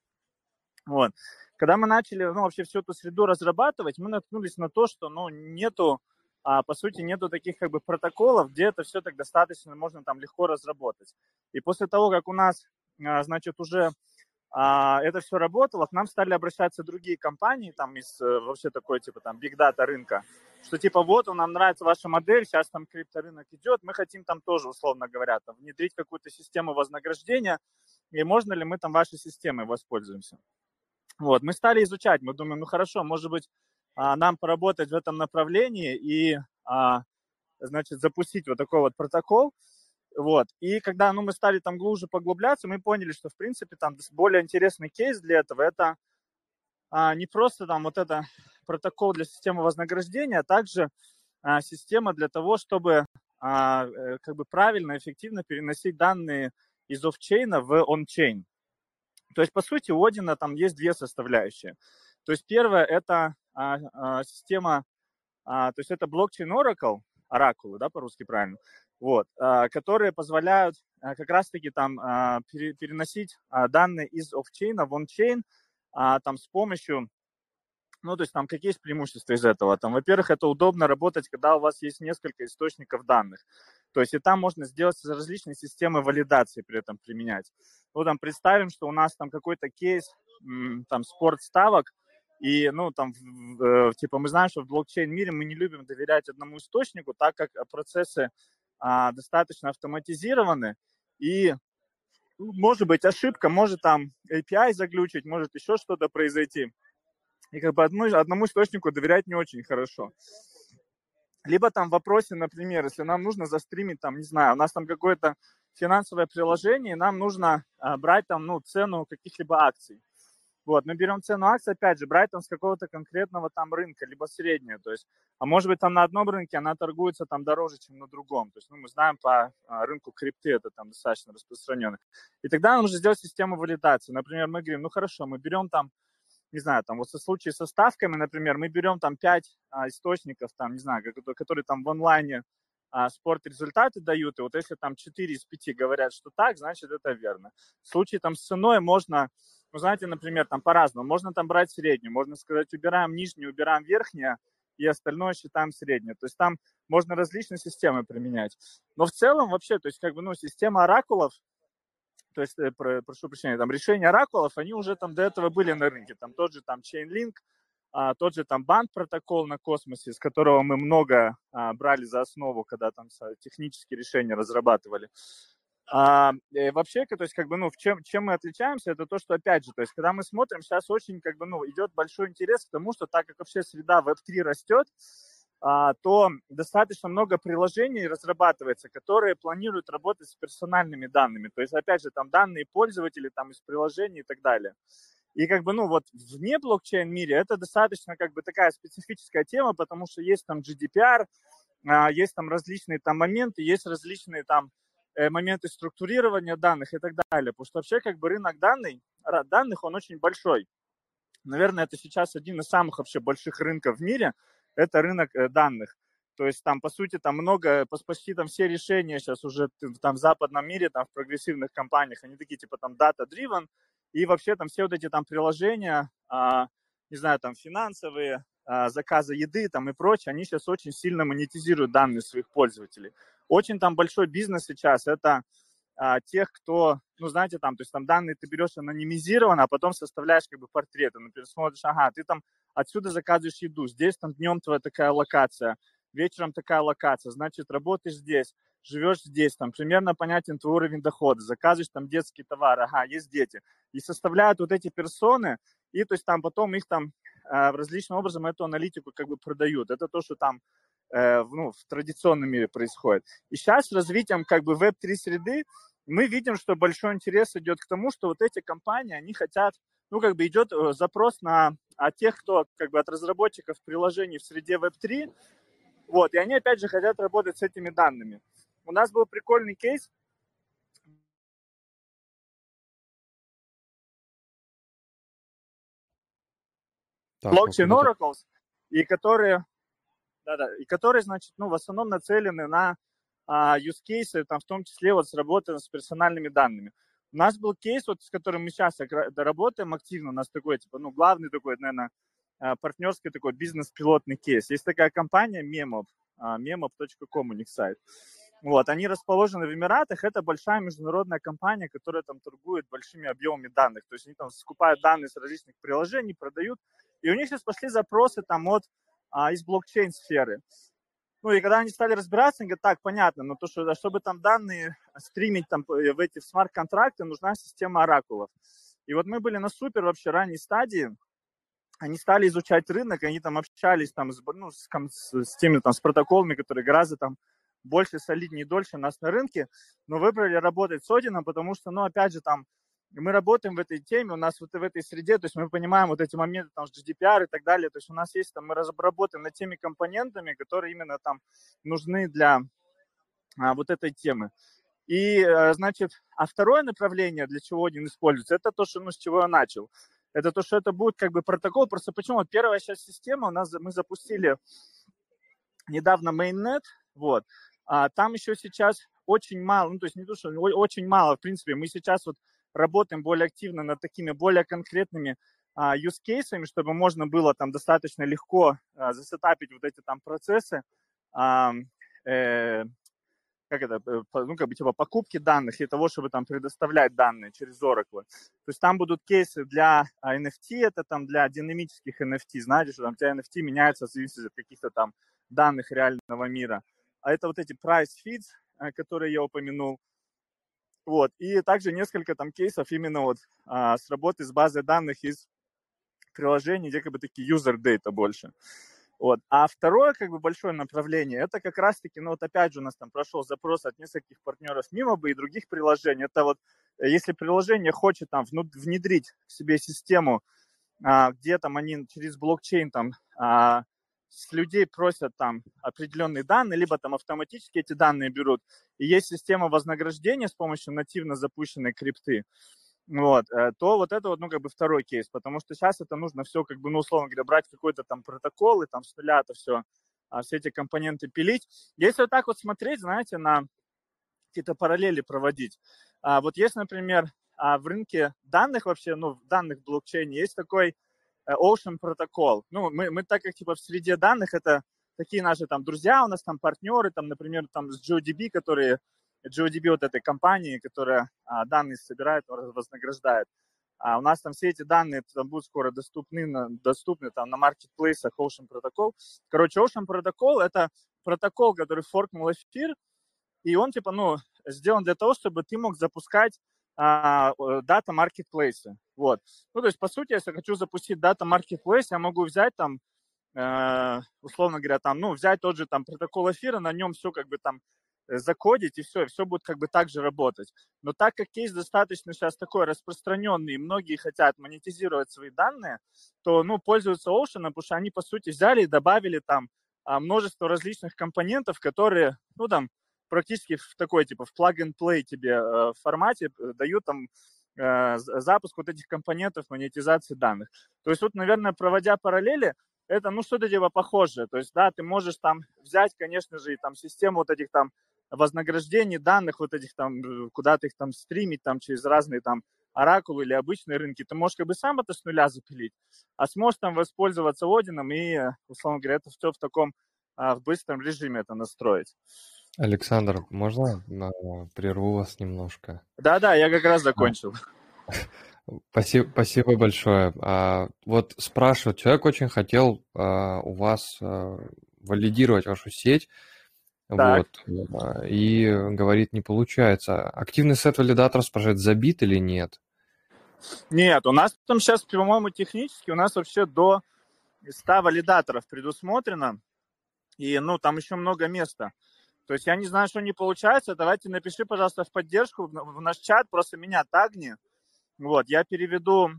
Вот. Когда мы начали, ну, вообще всю эту среду разрабатывать, мы наткнулись на то, что, ну, нету, а, по сути, нету таких, как бы, протоколов, где это все так достаточно можно там легко разработать. И после того, как у нас, а, значит, уже а, это все работало, к нам стали обращаться другие компании, там, из э, вообще такой, типа, там, биг дата рынка, что, типа, вот, нам нравится ваша модель, сейчас там крипторынок идет, мы хотим там тоже, условно говоря, там, внедрить какую-то систему вознаграждения, и можно ли мы там вашей системой воспользуемся. Вот, мы стали изучать, мы думаем, ну хорошо, может быть, а, нам поработать в этом направлении и, а, значит, запустить вот такой вот протокол. Вот. И когда ну, мы стали там глубже поглубляться, мы поняли, что, в принципе, там более интересный кейс для этого – это а, не просто там вот это протокол для системы вознаграждения, а также а, система для того, чтобы а, э, как бы правильно, эффективно переносить данные из офчейна в ончейн. То есть, по сути, у Одина там есть две составляющие. То есть, первое – это а, а, система, а, то есть это блокчейн Oracle, оракулы, да, по-русски правильно, вот, а, которые позволяют а, как раз-таки там а, пере, переносить данные из офчейна в ончейн там с помощью Ну, то есть там какие есть преимущества из этого? Там, во-первых, это удобно работать, когда у вас есть несколько источников данных. То есть и там можно сделать различные системы валидации при этом применять. Ну, там представим, что у нас там какой-то кейс, там, спорт ставок, и, ну, там, э, типа, мы знаем, что в блокчейн-мире мы не любим доверять одному источнику, так как процессы а, достаточно автоматизированы, и ну, может быть ошибка, может там API заглючить, может еще что-то произойти. И как бы одному, одному источнику доверять не очень хорошо. Либо там в вопросе, например, если нам нужно застримить, там, не знаю, у нас там какое-то финансовое приложение, и нам нужно а, брать там, ну, цену каких-либо акций. Вот, мы берем цену акций, опять же, брать там с какого-то конкретного там рынка, либо среднюю, то есть, а может быть там на одном рынке она торгуется там дороже, чем на другом, то есть, ну, мы знаем по а, рынку крипты, это там достаточно распространенно. И тогда нам нужно сделать систему валидации. Например, мы говорим, ну, хорошо, мы берем там, не знаю, там вот со случае со ставками, например, мы берем там 5 а, источников, там, не знаю, которые, которые там в онлайне а, спорт результаты дают, и вот если там 4 из 5 говорят, что так, значит, это верно. В случае там с ценой можно ну, знаете, например, там по-разному. Можно там брать среднюю, можно сказать, убираем нижнюю, убираем верхнюю, и остальное считаем среднее. То есть там можно различные системы применять. Но в целом вообще, то есть как бы, ну, система оракулов, то есть, э, про, прошу прощения, там решения оракулов, они уже там до этого были на рынке. Там тот же там Chainlink, а, тот же там банд протокол на космосе, с которого мы много а, брали за основу, когда там технические решения разрабатывали. А, вообще, то есть, как бы, ну, в чем, чем мы отличаемся, это то, что, опять же, то есть, когда мы смотрим, сейчас очень, как бы, ну, идет большой интерес к тому, что так как вообще среда Web3 растет, а, то достаточно много приложений разрабатывается, которые планируют работать с персональными данными. То есть, опять же, там данные пользователей там из приложений и так далее. И как бы, ну, вот вне блокчейн-мире это достаточно как бы такая специфическая тема, потому что есть там GDPR, а, есть там различные там моменты, есть различные там моменты структурирования данных и так далее. Потому что вообще как бы рынок данных, данных, он очень большой. Наверное, это сейчас один из самых вообще больших рынков в мире. Это рынок э, данных. То есть там, по сути, там много, почти там все решения сейчас уже там в западном мире, там в прогрессивных компаниях, они такие типа там data-driven, и вообще там все вот эти там приложения, а, не знаю, там финансовые, а, заказа еды там и прочее, они сейчас очень сильно монетизируют данные своих пользователей. Очень там большой бизнес сейчас, это а, тех, кто, ну, знаете, там, то есть там данные ты берешь анонимизированно, а потом составляешь как бы портреты. Например, смотришь, ага, ты там отсюда заказываешь еду, здесь там днем твоя такая локация, вечером такая локация, значит, работаешь здесь, живешь здесь, там примерно понятен твой уровень дохода, заказываешь там детский товар, ага, есть дети. И составляют вот эти персоны, и то есть там потом их там э, различным образом эту аналитику как бы продают. Это то, что там Э, ну, в традиционном мире происходит. И сейчас с развитием как бы веб-3 среды мы видим, что большой интерес идет к тому, что вот эти компании, они хотят, ну, как бы идет э, запрос на а тех, кто как бы от разработчиков приложений в среде Web3, вот, и они опять же хотят работать с этими данными. У нас был прикольный кейс, блокчейн Oracles, и которые да-да, и которые, значит, ну, в основном нацелены на а, use cases, там, в том числе вот сработаны с персональными данными. У нас был кейс, вот, с которым мы сейчас работаем активно, у нас такой, типа, ну, главный такой, наверное, а, партнерский такой бизнес-пилотный кейс. Есть такая компания Memop, memop.com у них сайт. Вот, они расположены в Эмиратах, это большая международная компания, которая там торгует большими объемами данных, то есть они там скупают данные с различных приложений, продают, и у них сейчас пошли запросы там от а, из блокчейн-сферы. Ну и когда они стали разбираться, они говорят, так, понятно, но то, что, чтобы там данные стримить там, в эти смарт-контракты, нужна система оракулов. И вот мы были на супер вообще ранней стадии, они стали изучать рынок, они там общались там с, ну, с, с, с теми там с протоколами, которые гораздо там больше, солиднее, дольше нас на рынке, но выбрали работать с Одином, потому что, ну, опять же, там мы работаем в этой теме, у нас вот в этой среде, то есть мы понимаем вот эти моменты, там, GDPR и так далее, то есть у нас есть там, мы работаем над теми компонентами, которые именно там нужны для а, вот этой темы. И, а, значит, а второе направление, для чего один используется, это то, что, ну, с чего я начал. Это то, что это будет как бы протокол, просто почему? Вот первая сейчас система у нас, мы запустили недавно Mainnet, вот, а там еще сейчас очень мало, ну, то есть не то, что очень мало, в принципе, мы сейчас вот работаем более активно над такими более конкретными а, use кейсами, чтобы можно было там достаточно легко а, засетапить вот эти там процессы, а, э, как это, э, ну, как бы типа покупки данных и того, чтобы там предоставлять данные через Oracle. То есть там будут кейсы для NFT, это там для динамических NFT, знаете, что там у тебя NFT меняется в зависимости от каких-то там данных реального мира. А это вот эти price feeds, э, которые я упомянул. Вот. И также несколько там кейсов именно вот а, с работы с базой данных из приложений, где как бы такие user data больше. Вот. А второе как бы большое направление, это как раз-таки, ну вот опять же у нас там прошел запрос от нескольких партнеров мимо бы и других приложений. Это вот э, если приложение хочет там внедрить в себе систему, а, где там они через блокчейн там а, с людей просят там определенные данные, либо там автоматически эти данные берут. И есть система вознаграждения с помощью нативно запущенной крипты вот, э, то вот это вот, ну, как бы второй кейс, потому что сейчас это нужно все, как бы, ну, условно говоря, брать какой-то там протокол и там с нуля это все, а, все эти компоненты пилить. Если вот так вот смотреть, знаете, на какие-то параллели проводить, а, вот есть, например, а, в рынке данных вообще, ну, в данных блокчейне есть такой Ocean протокол. Ну, мы, мы так как, типа, в среде данных это такие наши там друзья у нас, там партнеры, там, например, там с GeoDB, которые GeoDB вот этой компании, которая а, данные собирает, вознаграждает. А у нас там все эти данные там будут скоро доступны, на, доступны там на маркетплейсах Ocean Protocol. Короче, Ocean Protocol – это протокол, который форкнул эфир, и он типа, ну, сделан для того, чтобы ты мог запускать а, дата маркетплейсы. Вот. Ну, то есть, по сути, если хочу запустить дата маркетплейс, я могу взять там, э, условно говоря, там, ну, взять тот же там протокол эфира, на нем все как бы там Э, закодить, и все, и все будет как бы так же работать. Но так как кейс достаточно сейчас такой распространенный, и многие хотят монетизировать свои данные, то, ну, пользуются Ocean, потому что они, по сути, взяли и добавили там а, множество различных компонентов, которые, ну, там, практически в такой, типа, в plug-and-play тебе э, формате э, дают там запуск вот этих компонентов монетизации данных. То есть вот, наверное, проводя параллели, это, ну, что-то типа похожее. То есть, да, ты можешь там взять, конечно же, и там систему вот этих там вознаграждений данных вот этих там, э, куда ты их там стримить там через разные там оракулы или обычные рынки, ты можешь как бы сам это с нуля запилить, а сможешь там воспользоваться Одином и, условно говоря, это все в таком а, в быстром режиме это настроить. Александр, можно прерву вас немножко? Да-да, я как раз закончил. Спасибо, спасибо большое. А, вот спрашивают, человек очень хотел а, у вас а, валидировать вашу сеть, так. Вот. А, и говорит, не получается. Активный сет валидаторов, спрашивает, забит или нет? Нет, у нас там сейчас, по-моему, технически у нас вообще до 100 валидаторов предусмотрено. И, ну, там еще много места. То есть я не знаю, что не получается. Давайте напиши, пожалуйста, в поддержку в наш чат, просто меня тагни. Вот, я переведу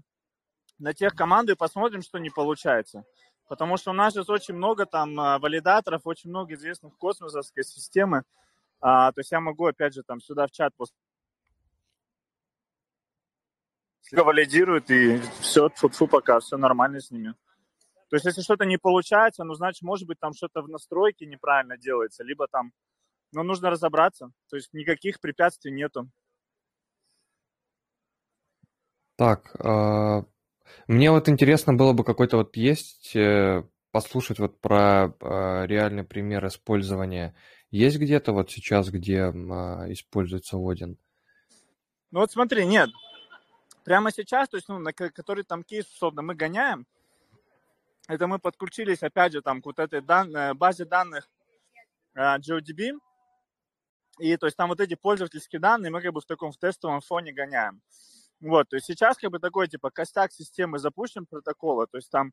на тех команду и посмотрим, что не получается. Потому что у нас сейчас очень много там а, валидаторов, очень много известных космосовской системы. А, то есть я могу, опять же, там сюда в чат после валидируют, и все, фу-фу, пока, все нормально с ними. То есть, если что-то не получается, ну, значит, может быть, там что-то в настройке неправильно делается, либо там, ну, нужно разобраться. То есть, никаких препятствий нету. Так, а, мне вот интересно было бы какой-то вот есть э, послушать вот про э, реальный пример использования. Есть где-то вот сейчас, где а, используется Один? Ну вот смотри, нет. Прямо сейчас, то есть, ну, на который там кейс, условно, мы гоняем, это мы подключились, опять же, там, к вот этой дан- э, базе данных uh, GeoDB, и то есть там вот эти пользовательские данные мы как бы в таком в тестовом фоне гоняем. Вот, то есть сейчас как бы такой типа костяк системы запущен протокола, то есть там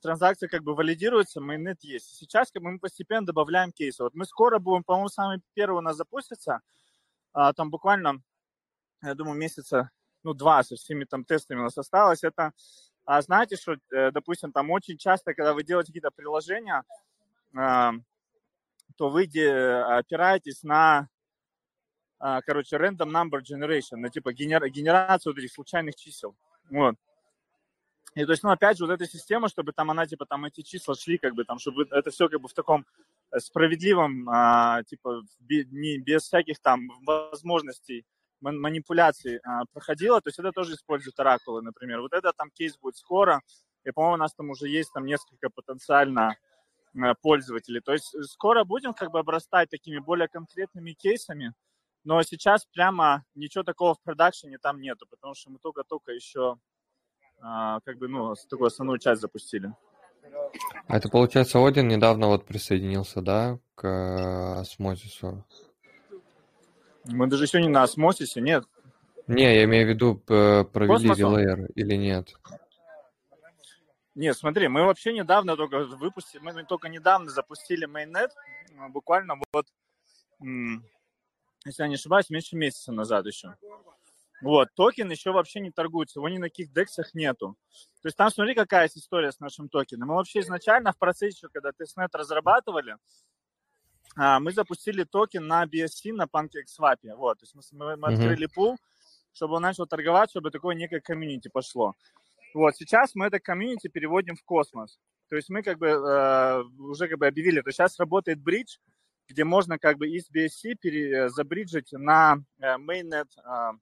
транзакция как бы валидируется, майонет есть. Сейчас как бы мы постепенно добавляем кейсы. Вот мы скоро будем, по-моему, самый первый у нас запустится, а, там буквально, я думаю, месяца, ну, два со всеми там тестами у нас осталось. Это, а знаете, что, э, допустим, там очень часто, когда вы делаете какие-то приложения, а, то вы опираетесь на а, короче, random number generation, на типа генер, генерацию вот этих случайных чисел. Вот. И то есть, ну, опять же, вот эта система, чтобы там она, типа, там эти числа шли, как бы, там, чтобы это все, как бы, в таком э, справедливом, а, типа, не, без всяких там возможностей манипуляций а, проходило, то есть это тоже используют оракулы, например. Вот это там кейс будет скоро, и, по-моему, у нас там уже есть там несколько потенциально пользователей. То есть скоро будем как бы обрастать такими более конкретными кейсами, но сейчас прямо ничего такого в продакшене там нету, потому что мы только-только еще а, как бы, ну, такую основную часть запустили. А это, получается, Один недавно вот присоединился, да, к э, осмозису? Мы даже еще не на осмосисе, нет. Не, я имею в виду, провели релейер или нет? Нет, смотри, мы вообще недавно только выпустили, мы только недавно запустили mainnet, буквально вот, если я не ошибаюсь, меньше месяца назад еще. Вот, токен еще вообще не торгуется, его ни на каких дексах нету. То есть там, смотри, какая история с нашим токеном. Мы вообще изначально в процессе, когда testnet разрабатывали, а, мы запустили токен на BSC, на PancakeSwap. Вот, то есть мы, мы открыли пул, чтобы он начал торговать, чтобы такое некое комьюнити пошло. Вот, сейчас мы это комьюнити переводим в космос. То есть мы как бы э, уже как бы объявили, то сейчас работает bridge, где можно как бы из BSC пере, забриджить на э, mainnet э,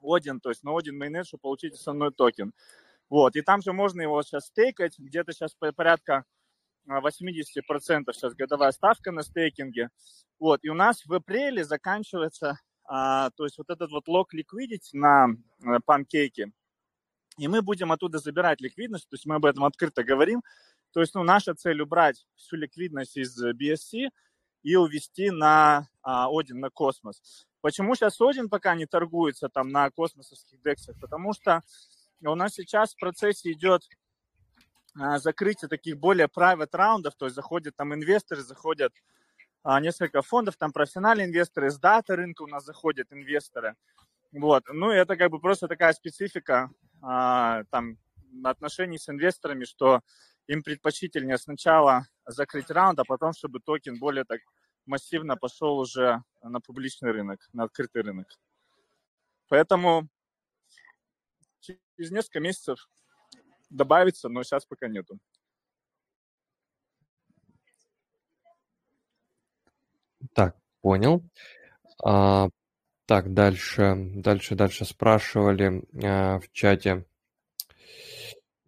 Один, то есть на Один mainnet, чтобы получить основной токен. Вот, и там же можно его сейчас стейкать, где-то сейчас порядка 80% сейчас годовая ставка на стейкинге. Вот, и у нас в апреле заканчивается, а, то есть вот этот вот лог liquidity на э, панкейке, и мы будем оттуда забирать ликвидность, то есть мы об этом открыто говорим. То есть ну, наша цель убрать всю ликвидность из BSC и увести на а, Один, на космос. Почему сейчас Один пока не торгуется там на космосовских дексах? Потому что у нас сейчас в процессе идет а, закрытие таких более private раундов, то есть заходят там инвесторы, заходят а, несколько фондов, там профессиональные инвесторы, с дата рынка у нас заходят инвесторы. Вот. Ну, это как бы просто такая специфика а, там отношений с инвесторами, что им предпочтительнее сначала закрыть раунд, а потом, чтобы токен более так массивно пошел уже на публичный рынок, на открытый рынок. Поэтому через несколько месяцев добавится, но сейчас пока нету. Так, понял. А, так, дальше, дальше, дальше спрашивали а, в чате,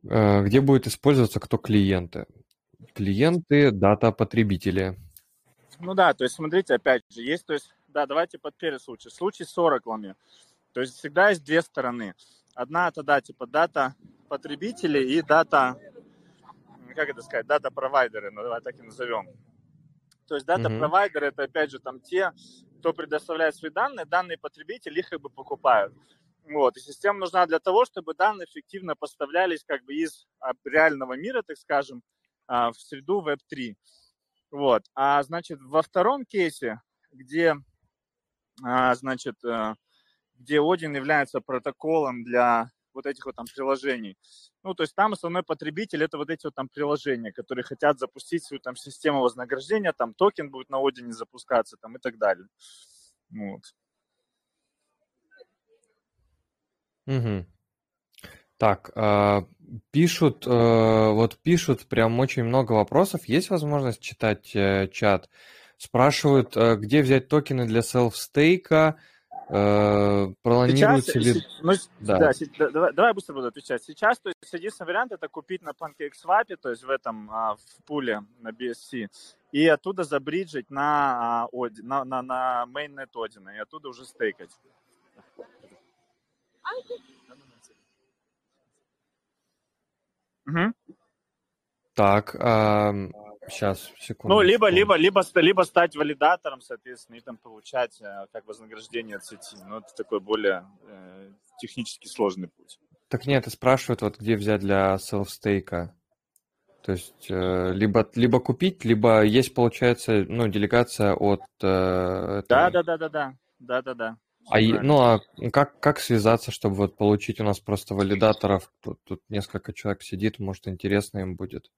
а, где будет использоваться кто клиенты? Клиенты, дата потребители. Ну да, то есть смотрите, опять же, есть, то есть, да, давайте под первый случай. Случай с ораклами. То есть всегда есть две стороны. Одна это, да, типа дата потребителей и дата, как это сказать, дата-провайдеры, ну давай так и назовем. То есть дата-провайдеры mm-hmm. это опять же там те, кто предоставляет свои данные, данные потребители их как бы покупают. Вот. И система нужна для того, чтобы данные эффективно поставлялись как бы из а, реального мира, так скажем, а, в среду Web3. Вот. А значит, во втором кейсе, где, а, значит, э, где Один является протоколом для вот этих вот там приложений. Ну, то есть там основной потребитель это вот эти вот там приложения, которые хотят запустить свою там систему вознаграждения, там токен будет на Одине запускаться там и так далее. Вот. Угу. Так, э, пишут, э, вот пишут прям очень много вопросов. Есть возможность читать э, чат? Спрашивают, э, где взять токены для селф-стейка, Э, планируется ли... Ну, да. Да, давай, давай быстро буду отвечать. Сейчас, то есть, единственный вариант это купить на PancakeSwap, то есть в этом, а, в пуле на BSC, и оттуда забриджить на, а, на, на, на mainnet Одина, и оттуда уже стейкать. Угу. Так, а, Сейчас, секунду. Ну, либо, либо, либо, либо стать валидатором, соответственно, и там получать э, как вознаграждение от сети. Но это такой более э, технически сложный путь. Так нет, и спрашивают, вот где взять для селфстейка. То есть э, либо, либо купить, либо есть, получается, ну, делегация от... Э, да, да, да, да, да, да, да, да. А, ну а как, как связаться, чтобы вот получить у нас просто валидаторов? Тут, тут несколько человек сидит, может, интересно им будет.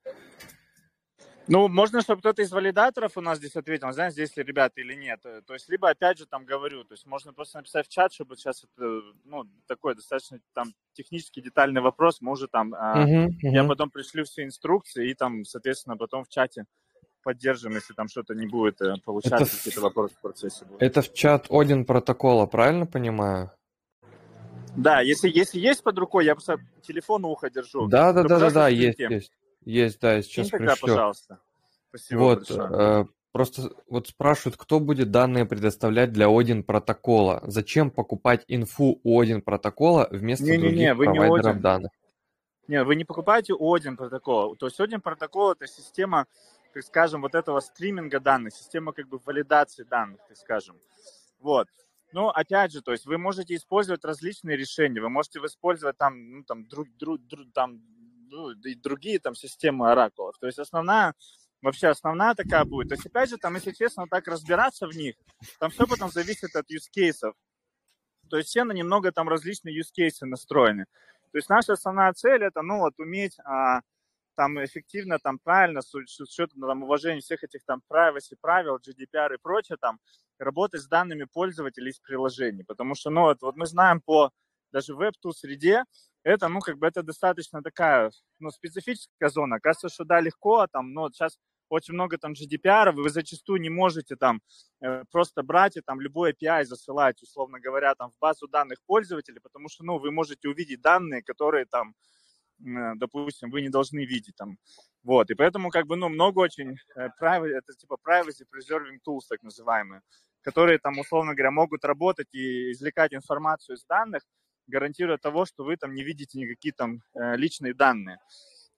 Ну, можно, чтобы кто-то из валидаторов у нас здесь ответил, знаешь, здесь ли ребята или нет. Э, то есть, либо, опять же, там говорю, то есть, можно просто написать в чат, чтобы сейчас это, ну, такой достаточно там технически детальный вопрос, может, там, uh-huh, uh-huh. я потом пришлю все инструкции и там, соответственно, потом в чате поддержим, если там что-то не будет э, получаться, это какие-то вопросы в процессе будут. Это в чат Один протокола, правильно понимаю? Да, если, если есть под рукой, я просто телефон у уха держу. Да, да, да, да, да, есть, есть. Есть, да, я сейчас тогда, пришлю. пожалуйста. Спасибо Вот, большое. э, просто вот спрашивают, кто будет данные предоставлять для Один протокола? Зачем покупать инфу у Один протокола вместо Не-не-не, других вы не провайдеров Один. данных? Не, вы не покупаете Один протокол. То есть Один протокол это система, так скажем, вот этого стриминга данных, система как бы валидации данных, так скажем. Вот. Но опять же, то есть вы можете использовать различные решения, вы можете использовать там, ну, там, друг, друг, друг- там, ну, и другие там системы оракулов. То есть основная, вообще основная такая будет. То есть опять же, там, если честно, так разбираться в них, там все потом зависит от cases. То есть все на немного там различные cases настроены. То есть наша основная цель это, ну, вот уметь а, там эффективно, там правильно, с уч- с учетом там, уважения всех этих там privacy правил, GDPR и прочее, там, работать с данными пользователей из приложений. Потому что, ну, вот, вот мы знаем по даже Web2 среде, это, ну, как бы это достаточно такая, ну, специфическая зона. Кажется, что да, легко, а там, ну, вот сейчас очень много там GDPR, вы зачастую не можете там э, просто брать и там любой API засылать, условно говоря, там в базу данных пользователей, потому что, ну, вы можете увидеть данные, которые там, э, допустим, вы не должны видеть там. Вот, и поэтому как бы, ну, много очень, э, это типа privacy preserving tools, так называемые, которые там, условно говоря, могут работать и извлекать информацию из данных, гарантируя того, что вы там не видите никакие там э, личные данные.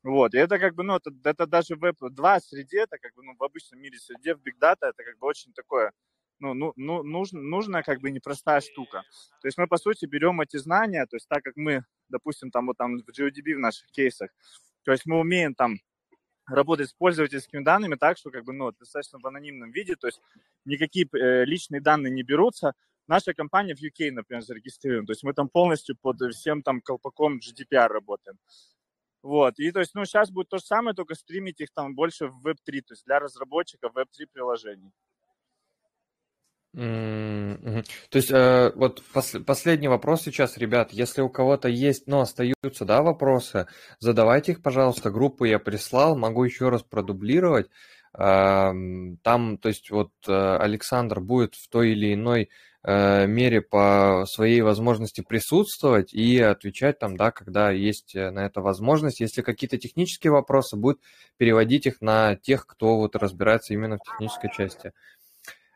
Вот, и это как бы, ну, это, это даже в Web2 среде, это как бы, ну, в обычном мире среде, в Big Data, это как бы очень такое, ну, ну, ну нужно, нужная как бы непростая штука. То есть мы, по сути, берем эти знания, то есть так как мы, допустим, там вот там в GeoDB в наших кейсах, то есть мы умеем там работать с пользовательскими данными так, что как бы, ну, достаточно в анонимном виде, то есть никакие э, личные данные не берутся. Наша компания в UK, например, зарегистрирована, то есть мы там полностью под всем там колпаком GDPR работаем. Вот, и то есть, ну, сейчас будет то же самое, только стримить их там больше в Web3, то есть для разработчиков Web3 приложений. Мгм. То есть, э, вот пос- последний вопрос сейчас, ребят. Если у кого-то есть, ну, остаются, да, вопросы, задавайте их, пожалуйста. Группу я прислал, могу еще раз продублировать. Ам, Там, то есть, вот э, Александр будет в той или иной э, мере по своей возможности присутствовать и отвечать там, да, когда есть э, на это возможность. Если какие-то технические вопросы, будет переводить их на тех, кто вот разбирается именно в технической части.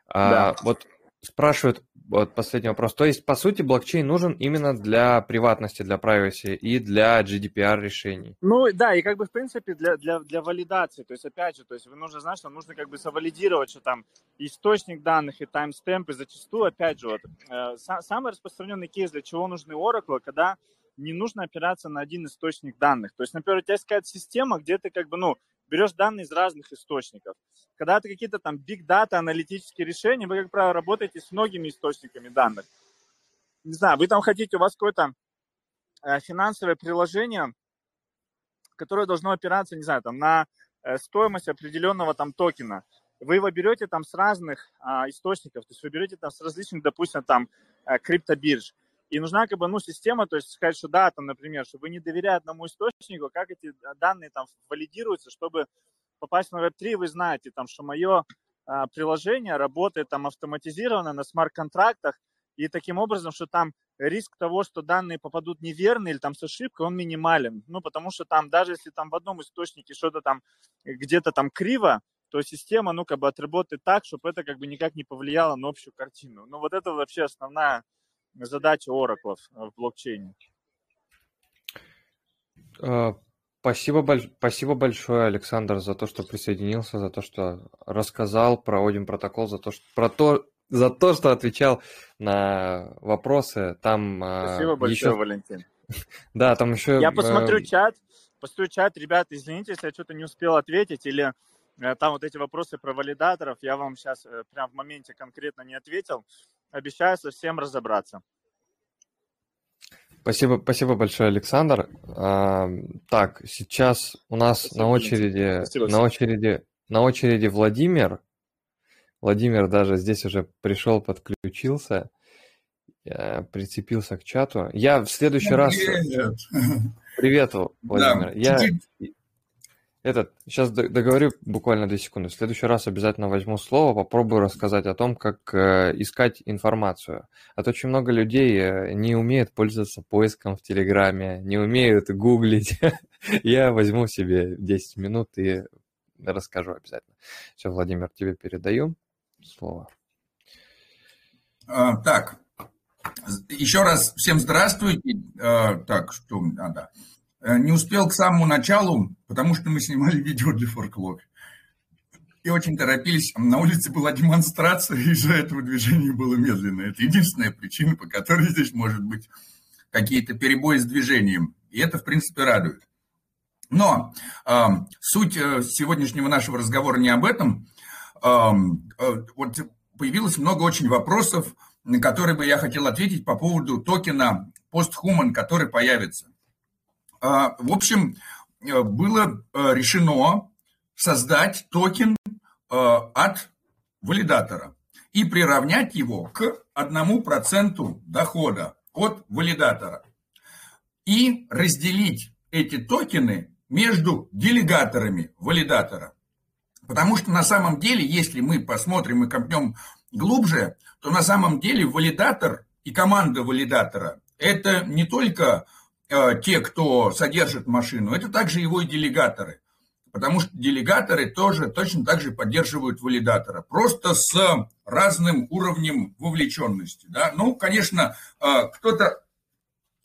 Да. А, вот спрашивают, вот последний вопрос. То есть, по сути, блокчейн нужен именно для приватности, для privacy и для GDPR решений. Ну да, и как бы в принципе для, для, для валидации, то есть опять же, то есть вы нужно знать, что нужно как бы завалидировать, что там источник данных и таймстемпы зачастую, опять же, вот, э, са- самый распространенный кейс, для чего нужны Oracle, когда не нужно опираться на один источник данных. То есть, например, у тебя есть какая-то система, где ты как бы, ну, берешь данные из разных источников. Когда ты какие-то там big data, аналитические решения, вы, как правило, работаете с многими источниками данных. Не знаю, вы там хотите, у вас какое-то э, финансовое приложение, которое должно опираться, не знаю, там на э, стоимость определенного там токена. Вы его берете там с разных а, источников, то есть вы берете там с различных, допустим, там э, криптобирж. И нужна как бы, ну, система, то есть сказать, что да, там, например, чтобы вы не доверяя одному источнику, как эти данные там валидируются, чтобы попасть на Web3, вы знаете, там, что мое а, приложение работает там автоматизированно на смарт-контрактах, и таким образом, что там риск того, что данные попадут неверно или там с ошибкой, он минимален. Ну, потому что там, даже если там в одном источнике что-то там где-то там криво, то система, ну, как бы отработает так, чтобы это как бы никак не повлияло на общую картину. Ну, вот это вообще основная задача Oracle в блокчейне. Э, Спасибо, спасибо большое, Александр, за то, что присоединился, за то, что рассказал про Один протокол, за то, что, про то, за то, что отвечал на вопросы. Там э, Спасибо большое, еще... Валентин. Да, там еще... Я э, посмотрю чат, посмотрю чат, ребят, извините, если я что-то не успел ответить, или э, там вот эти вопросы про валидаторов, я вам сейчас э, прям в моменте конкретно не ответил. Обещаю совсем разобраться. Спасибо, спасибо большое, Александр. А, Так, сейчас у нас Спасибо, на очереди, Спасибо на всем. очереди, на очереди Владимир. Владимир даже здесь уже пришел, подключился, э, прицепился к чату. Я в следующий Ну, раз... привет. Привет, Да, Владимир. Я, чуть-чуть Этот, сейчас договорю буквально две секунды. В следующий раз обязательно возьму слово, попробую рассказать о том, как э, искать информацию. А то очень много людей э, не умеют пользоваться поиском в Телеграме, не умеют гуглить. Я возьму себе 10 минут и расскажу обязательно. Все, Владимир, тебе передаю слово. А, так, еще раз всем здравствуйте. А, так, что надо. Не успел к самому началу, потому что мы снимали видео для форклог. И очень торопились. На улице была демонстрация, и из-за этого движение было медленное. Это единственная причина, по которой здесь может быть какие-то перебои с движением. И это, в принципе, радует. Но э, суть э, сегодняшнего нашего разговора не об этом. Э, э, вот появилось много очень вопросов, на которые бы я хотел ответить по поводу токена PostHuman, который появится. А, в общем, э, было э, решено создать токен э, от валидатора и приравнять его к 1% дохода от валидатора. И разделить эти токены между делегаторами валидатора. Потому что на самом деле, если мы посмотрим и копнем глубже, то на самом деле валидатор и команда валидатора – это не только те, кто содержит машину, это также его и делегаторы. Потому что делегаторы тоже точно так же поддерживают валидатора. Просто с разным уровнем вовлеченности. Да? Ну, конечно, э, кто-то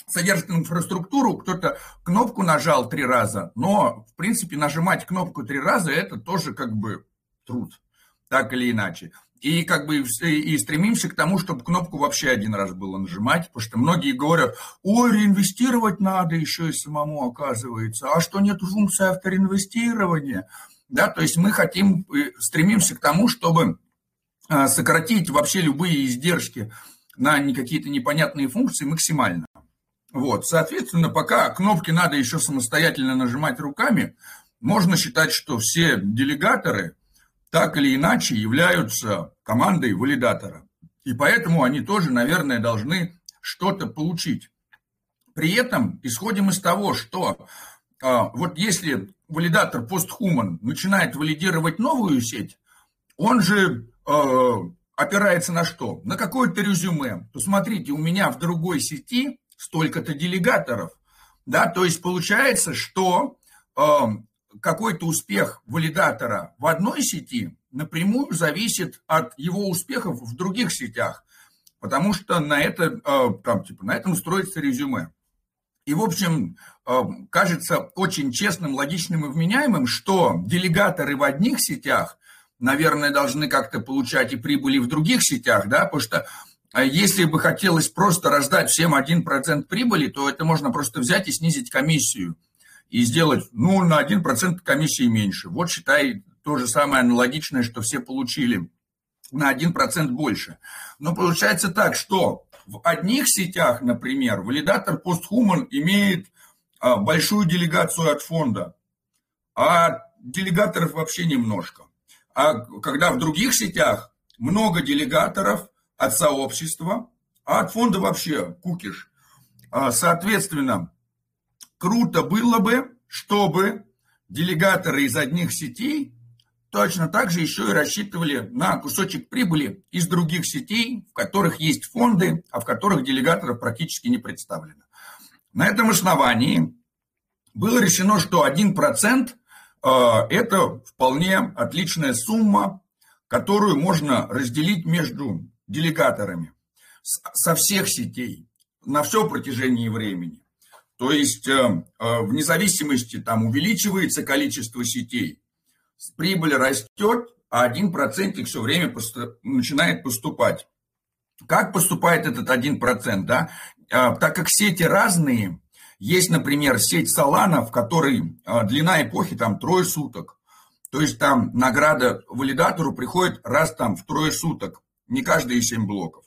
содержит инфраструктуру, кто-то кнопку нажал три раза, но, в принципе, нажимать кнопку три раза – это тоже как бы труд, так или иначе и как бы и стремимся к тому, чтобы кнопку вообще один раз было нажимать, потому что многие говорят, ой, реинвестировать надо еще и самому оказывается, а что нет функции авторинвестирования, да, то есть мы хотим, э, стремимся к тому, чтобы а, сократить вообще любые издержки на какие-то непонятные функции максимально. Вот, соответственно, пока кнопки надо еще самостоятельно нажимать руками, можно считать, что все делегаторы – так или иначе являются командой валидатора. И поэтому они тоже, наверное, должны что-то получить. При этом исходим из того, что а, вот если валидатор PostHuman начинает валидировать новую сеть, он же а, опирается на что? На какое-то резюме. То смотрите, у меня в другой сети столько-то делегаторов. Да, то есть получается, что а, какой-то успех валидатора в одной сети напрямую зависит от его успехов в других сетях, потому что на, это, э, там, типа, на этом строится резюме. И, в общем, э, кажется очень честным, логичным и вменяемым, что делегаторы в одних сетях, наверное, должны как-то получать и прибыли в других сетях, да, потому что э, если бы хотелось просто раздать всем 1% прибыли, то это можно просто взять и снизить комиссию и сделать, ну, на 1% комиссии меньше. Вот, считай, то же самое аналогичное, что все получили на 1% больше. Но получается так, что в одних сетях, например, валидатор PostHuman имеет а, большую делегацию от фонда, а делегаторов вообще немножко. А когда в других сетях много делегаторов от сообщества, а от фонда вообще кукиш. А, соответственно, Круто было бы, чтобы делегаторы из одних сетей точно так же еще и рассчитывали на кусочек прибыли из других сетей, в которых есть фонды, а в которых делегаторов практически не представлено. На этом основании было решено, что 1% э, это вполне отличная сумма, которую можно разделить между делегаторами со всех сетей на все протяжении времени. То есть э, э, вне зависимости там увеличивается количество сетей, прибыль растет, а один процентик все время начинает поступать. Как поступает этот один процент? Да? Э, так как сети разные, есть, например, сеть Solana, в которой длина эпохи там трое суток. То есть там награда валидатору приходит раз там в трое суток, не каждые семь блоков,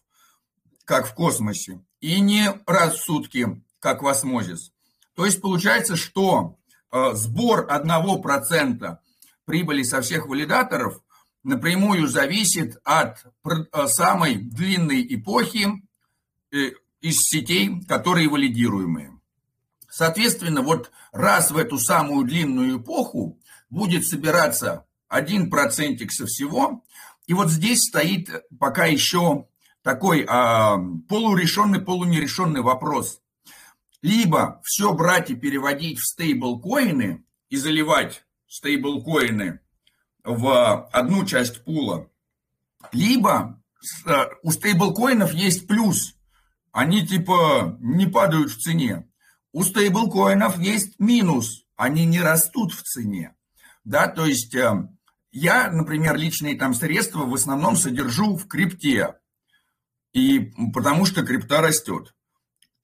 как в космосе. И не раз в сутки, как в. То есть получается, что э, сбор 1% прибыли со всех валидаторов напрямую зависит от э, самой длинной эпохи э, из сетей, которые валидируемые. Соответственно, вот раз в эту самую длинную эпоху будет собираться один процентик со всего. И вот здесь стоит пока еще такой а, полурешенный, полунерешенный вопрос. Либо все брать и переводить в стейблкоины и заливать стейблкоины в одну часть пула, либо э, у стейблкоинов есть плюс. Они типа не падают в цене. У стейблкоинов есть минус. Они не растут в цене. Да, то есть э, я, например, личные там средства в основном содержу в крипте. И потому что крипта растет.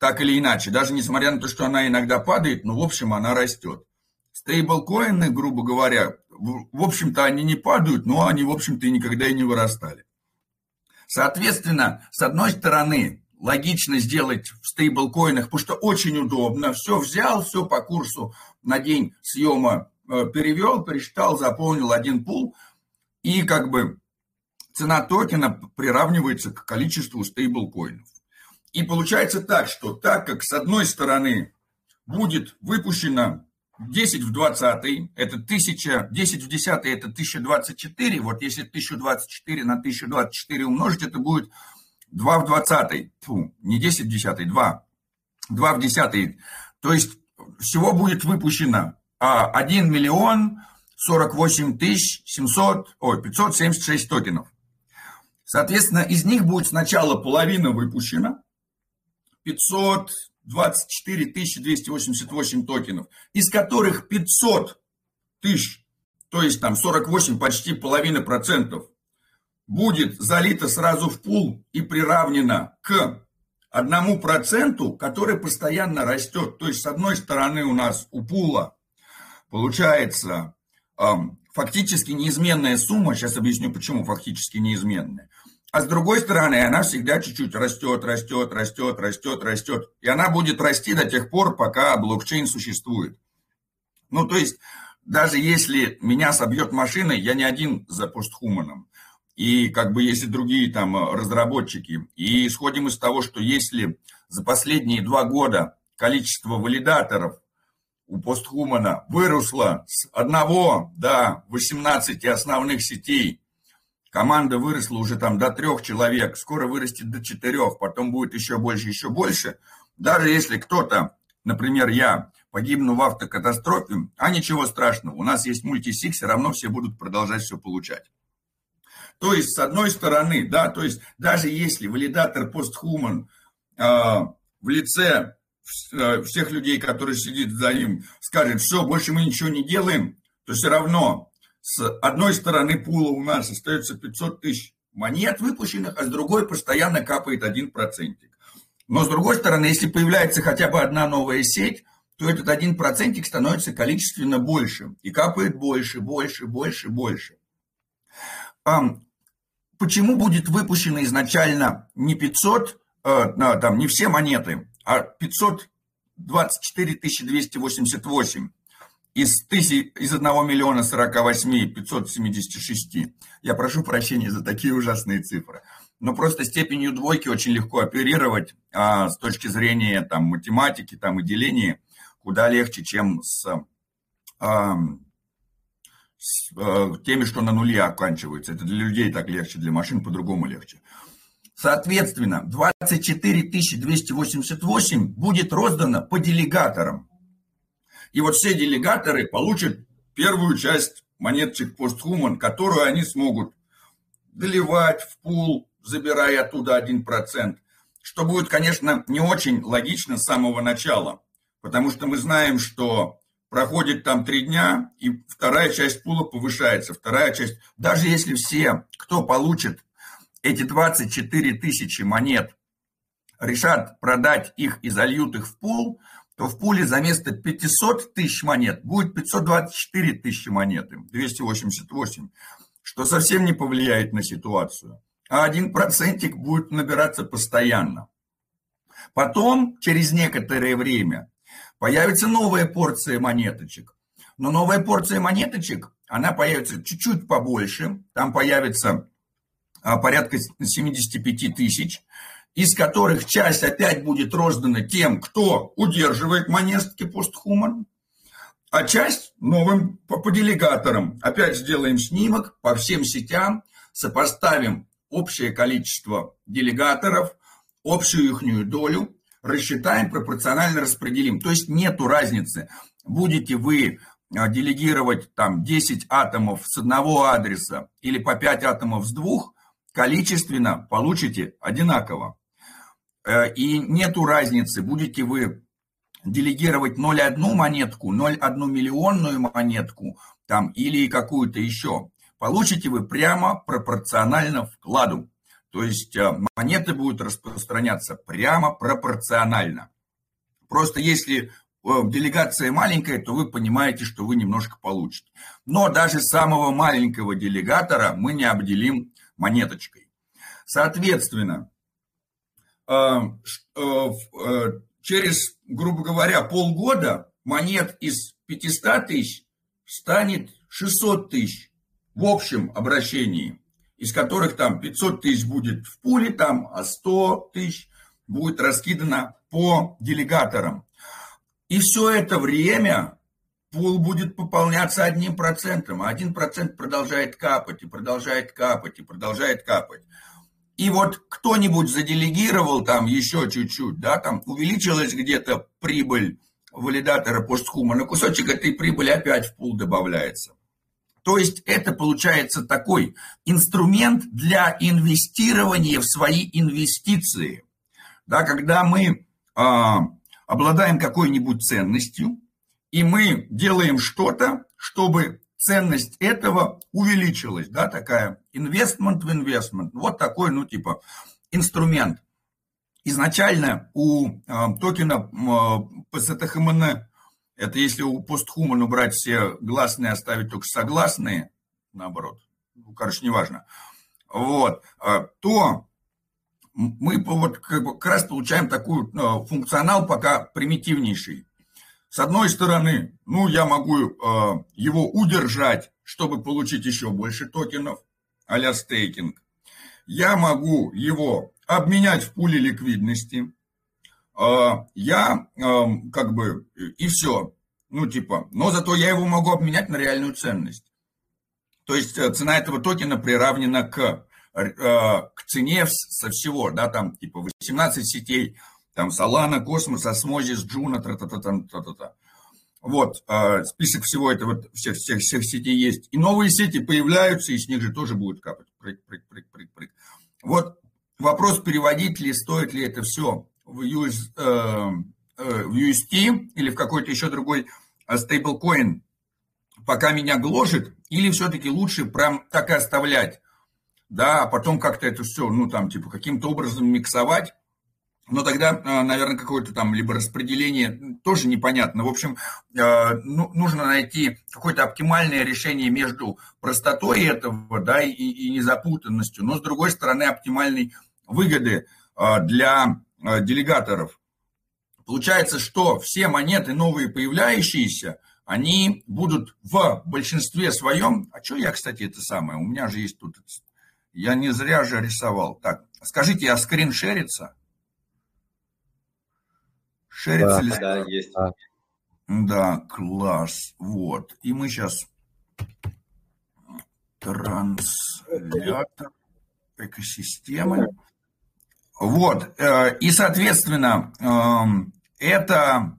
Так или иначе. Даже несмотря на то, что она иногда падает, но в общем она растет. Стейблкоины, грубо говоря, в общем-то, они не падают, но они, в общем-то, и никогда и не вырастали. Соответственно, с одной стороны, логично сделать в стейблкоинах, потому что очень удобно. Все взял, все по курсу на день съема э, перевел, пересчитал, заполнил один пул, и как бы цена токена приравнивается к количеству стейблкоинов. И получается так, что так как с одной стороны будет выпущено 10 в 20 это 1000, 10 в 10 это 1024. Вот если 1024 на 1024 умножить, это будет 2 в 20. Фу, не 10 в 10, 2. 2 в 10. То есть всего будет выпущено 1 а, миллион 48 тысяч 700, ой, 576 токенов. Соответственно, из них будет сначала половина выпущена, 500, 24 288 токенов, из которых 500 тысяч, то есть там 48, почти половина процентов, будет залито сразу в пул и приравнено к одному проценту, который постоянно растет. То есть, с одной стороны, у нас у пула получается эм, фактически неизменная сумма. Сейчас объясню, почему фактически неизменная. А с другой стороны, она всегда чуть-чуть растет, растет, растет, растет, растет. И она будет расти до тех пор, пока блокчейн существует. Ну, то есть, даже если меня собьет машина, я не один за постхуманом. И как бы есть и другие там разработчики. И исходим из того, что если за последние два года количество валидаторов у постхумана выросло с одного до 18 основных сетей Команда выросла уже там до трех человек, скоро вырастет до четырех, потом будет еще больше, еще больше. Даже если кто-то, например, я, погибну в автокатастрофе, а ничего страшного, у нас есть мультисик, все равно все будут продолжать все получать. То есть, с одной стороны, да, то есть, даже если валидатор постхуман э, в лице э, всех людей, которые сидят за ним, скажет, все, больше мы ничего не делаем, то все равно с одной стороны пула у нас остается 500 тысяч монет выпущенных, а с другой постоянно капает один процентик. Но с другой стороны, если появляется хотя бы одна новая сеть, то этот один процентик становится количественно больше. И капает больше, больше, больше, больше. Почему будет выпущено изначально не 500, э, там, не все монеты, а 524 288? Из, тысяч, из 1 миллиона 48 576. Я прошу прощения за такие ужасные цифры. Но просто степенью двойки очень легко оперировать а, с точки зрения там, математики там, и деления куда легче, чем с, а, с а, теми, что на нуле оканчиваются. Это для людей так легче, для машин по-другому легче. Соответственно, 24 288 будет роздано по делегаторам. И вот все делегаторы получат первую часть монетчик постхуман, которую они смогут доливать в пул, забирая оттуда 1%, что будет, конечно, не очень логично с самого начала, потому что мы знаем, что проходит там три дня, и вторая часть пула повышается, вторая часть, даже если все, кто получит эти 24 тысячи монет, решат продать их и зальют их в пул, то в пуле за место 500 тысяч монет будет 524 тысячи монеты, 288, что совсем не повлияет на ситуацию. А один процентик будет набираться постоянно. Потом, через некоторое время, появится новая порция монеточек. Но новая порция монеточек, она появится чуть-чуть побольше. Там появится а, порядка 75 тысяч из которых часть опять будет роздана тем, кто удерживает монетки постхуман, а часть новым по, по делегаторам. Опять сделаем снимок по всем сетям, сопоставим общее количество делегаторов, общую их долю, рассчитаем, пропорционально распределим. То есть нету разницы, будете вы а, делегировать там 10 атомов с одного адреса или по 5 атомов с двух, количественно получите одинаково. Э, и нету разницы, будете вы делегировать 0,1 монетку, 0,1 миллионную монетку там, или какую-то еще. Получите вы прямо пропорционально вкладу. То есть э, монеты будут распространяться прямо пропорционально. Просто если э, делегация маленькая, то вы понимаете, что вы немножко получите. Но даже самого маленького делегатора мы не обделим монеточкой. Соответственно, через, грубо говоря, полгода монет из 500 тысяч станет 600 тысяч в общем обращении, из которых там 500 тысяч будет в пуле, там, а 100 тысяч будет раскидано по делегаторам. И все это время пул будет пополняться одним процентом, а один процент продолжает капать, и продолжает капать, и продолжает капать и вот кто-нибудь заделегировал там еще чуть-чуть, да, там увеличилась где-то прибыль валидатора постхума, на кусочек этой прибыли опять в пул добавляется. То есть это получается такой инструмент для инвестирования в свои инвестиции. Да, когда мы а, обладаем какой-нибудь ценностью, и мы делаем что-то, чтобы ценность этого увеличилась, да, такая investment в investment, вот такой, ну, типа, инструмент. Изначально у э, токена э, PSTHMN, это если у постхуман убрать все гласные, оставить только согласные, наоборот, ну, короче, неважно, вот, э, то мы вот как, бы, как раз получаем такой э, функционал пока примитивнейший. С одной стороны, ну, я могу э, его удержать, чтобы получить еще больше токенов, а стейкинг. Я могу его обменять в пуле ликвидности. Э, я э, как бы и все. Ну, типа, но зато я его могу обменять на реальную ценность. То есть э, цена этого токена приравнена к, э, к цене со всего, да, там типа 18 сетей, там Solana, Космос, Осмозис, Джуна, тра-та-та-та-та-та. Вот, а, список всего этого, всех, всех, всех сетей есть. И новые сети появляются, и с них же тоже будет капать. Прыг, прыг, прыг, прыг, прыг. Вот вопрос, переводить ли, стоит ли это все в, US, э, э, в UST или в какой-то еще другой стейблкоин, пока меня гложет, или все-таки лучше прям так и оставлять, да, а потом как-то это все, ну, там, типа, каким-то образом миксовать, но тогда, а, наверное, какое-то там либо распределение тоже непонятно. В общем, а, ну, нужно найти какое-то оптимальное решение между простотой этого да, и, и незапутанностью, но, с другой стороны, оптимальной выгоды а, для делегаторов. Получается, что все монеты новые появляющиеся, они будут в большинстве своем... А что я, кстати, это самое? У меня же есть тут... Я не зря же рисовал. Так, скажите, а скрин шерится? Да, ли? Да, есть. Да. да, класс. Вот. И мы сейчас транслятор экосистемы. Вот. Э, и, соответственно, эм, это...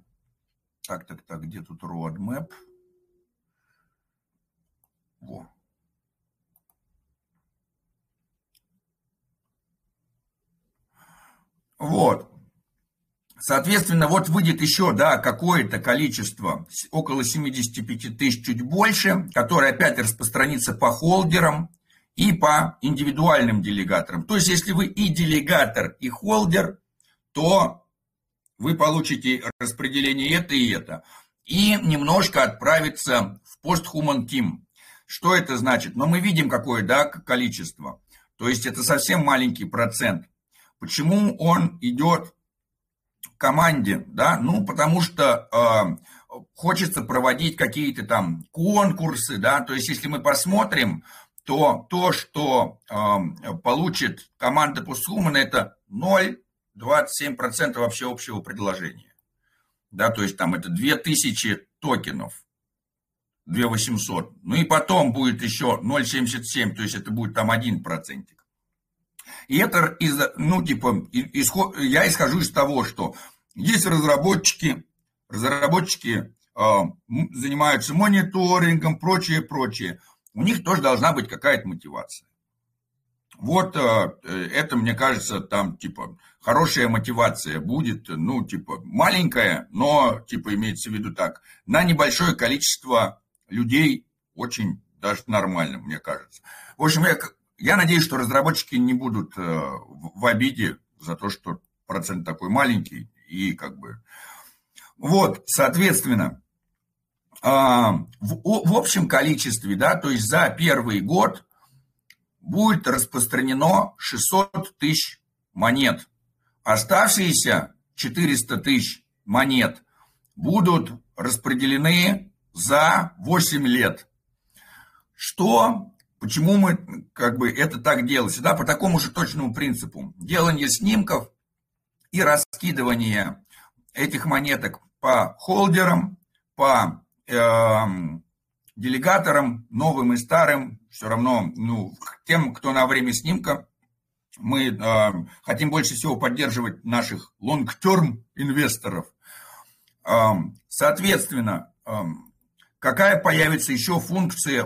Так, так, так, где тут roadmap? Во. Вот. Соответственно, вот выйдет еще, да, какое-то количество, около 75 тысяч, чуть больше, которое опять распространится по холдерам и по индивидуальным делегаторам. То есть, если вы и делегатор, и холдер, то вы получите распределение это и это. И немножко отправится в постхуман Team. Что это значит? Но мы видим, какое да, количество. То есть, это совсем маленький процент. Почему он идет команде, да, ну, потому что э, хочется проводить какие-то там конкурсы, да, то есть если мы посмотрим, то то, что э, получит команда Пустхумана, это 0,27% вообще общего предложения. Да, то есть там это 2000 токенов. 2800. Ну и потом будет еще 0,77, то есть это будет там 1 процентик. И это, из, ну, типа, исход, я исхожу из того, что есть разработчики, разработчики э, занимаются мониторингом, прочее, прочее. У них тоже должна быть какая-то мотивация. Вот э, это, мне кажется, там, типа, хорошая мотивация будет, ну, типа, маленькая, но, типа, имеется в виду так, на небольшое количество людей очень даже нормально, мне кажется. В общем, я, я надеюсь, что разработчики не будут э, в обиде за то, что процент такой маленький, и как бы... Вот, соответственно, э, в, в общем количестве, да, то есть за первый год будет распространено 600 тысяч монет. Оставшиеся 400 тысяч монет будут распределены за 8 лет. Что, почему мы как бы это так делали? Да, по такому же точному принципу. Делание снимков и раскидывание этих монеток по холдерам, по э, делегаторам, новым и старым, все равно, ну, тем, кто на время снимка, мы э, хотим больше всего поддерживать наших long-term инвесторов. Э, соответственно, э, какая появится еще функция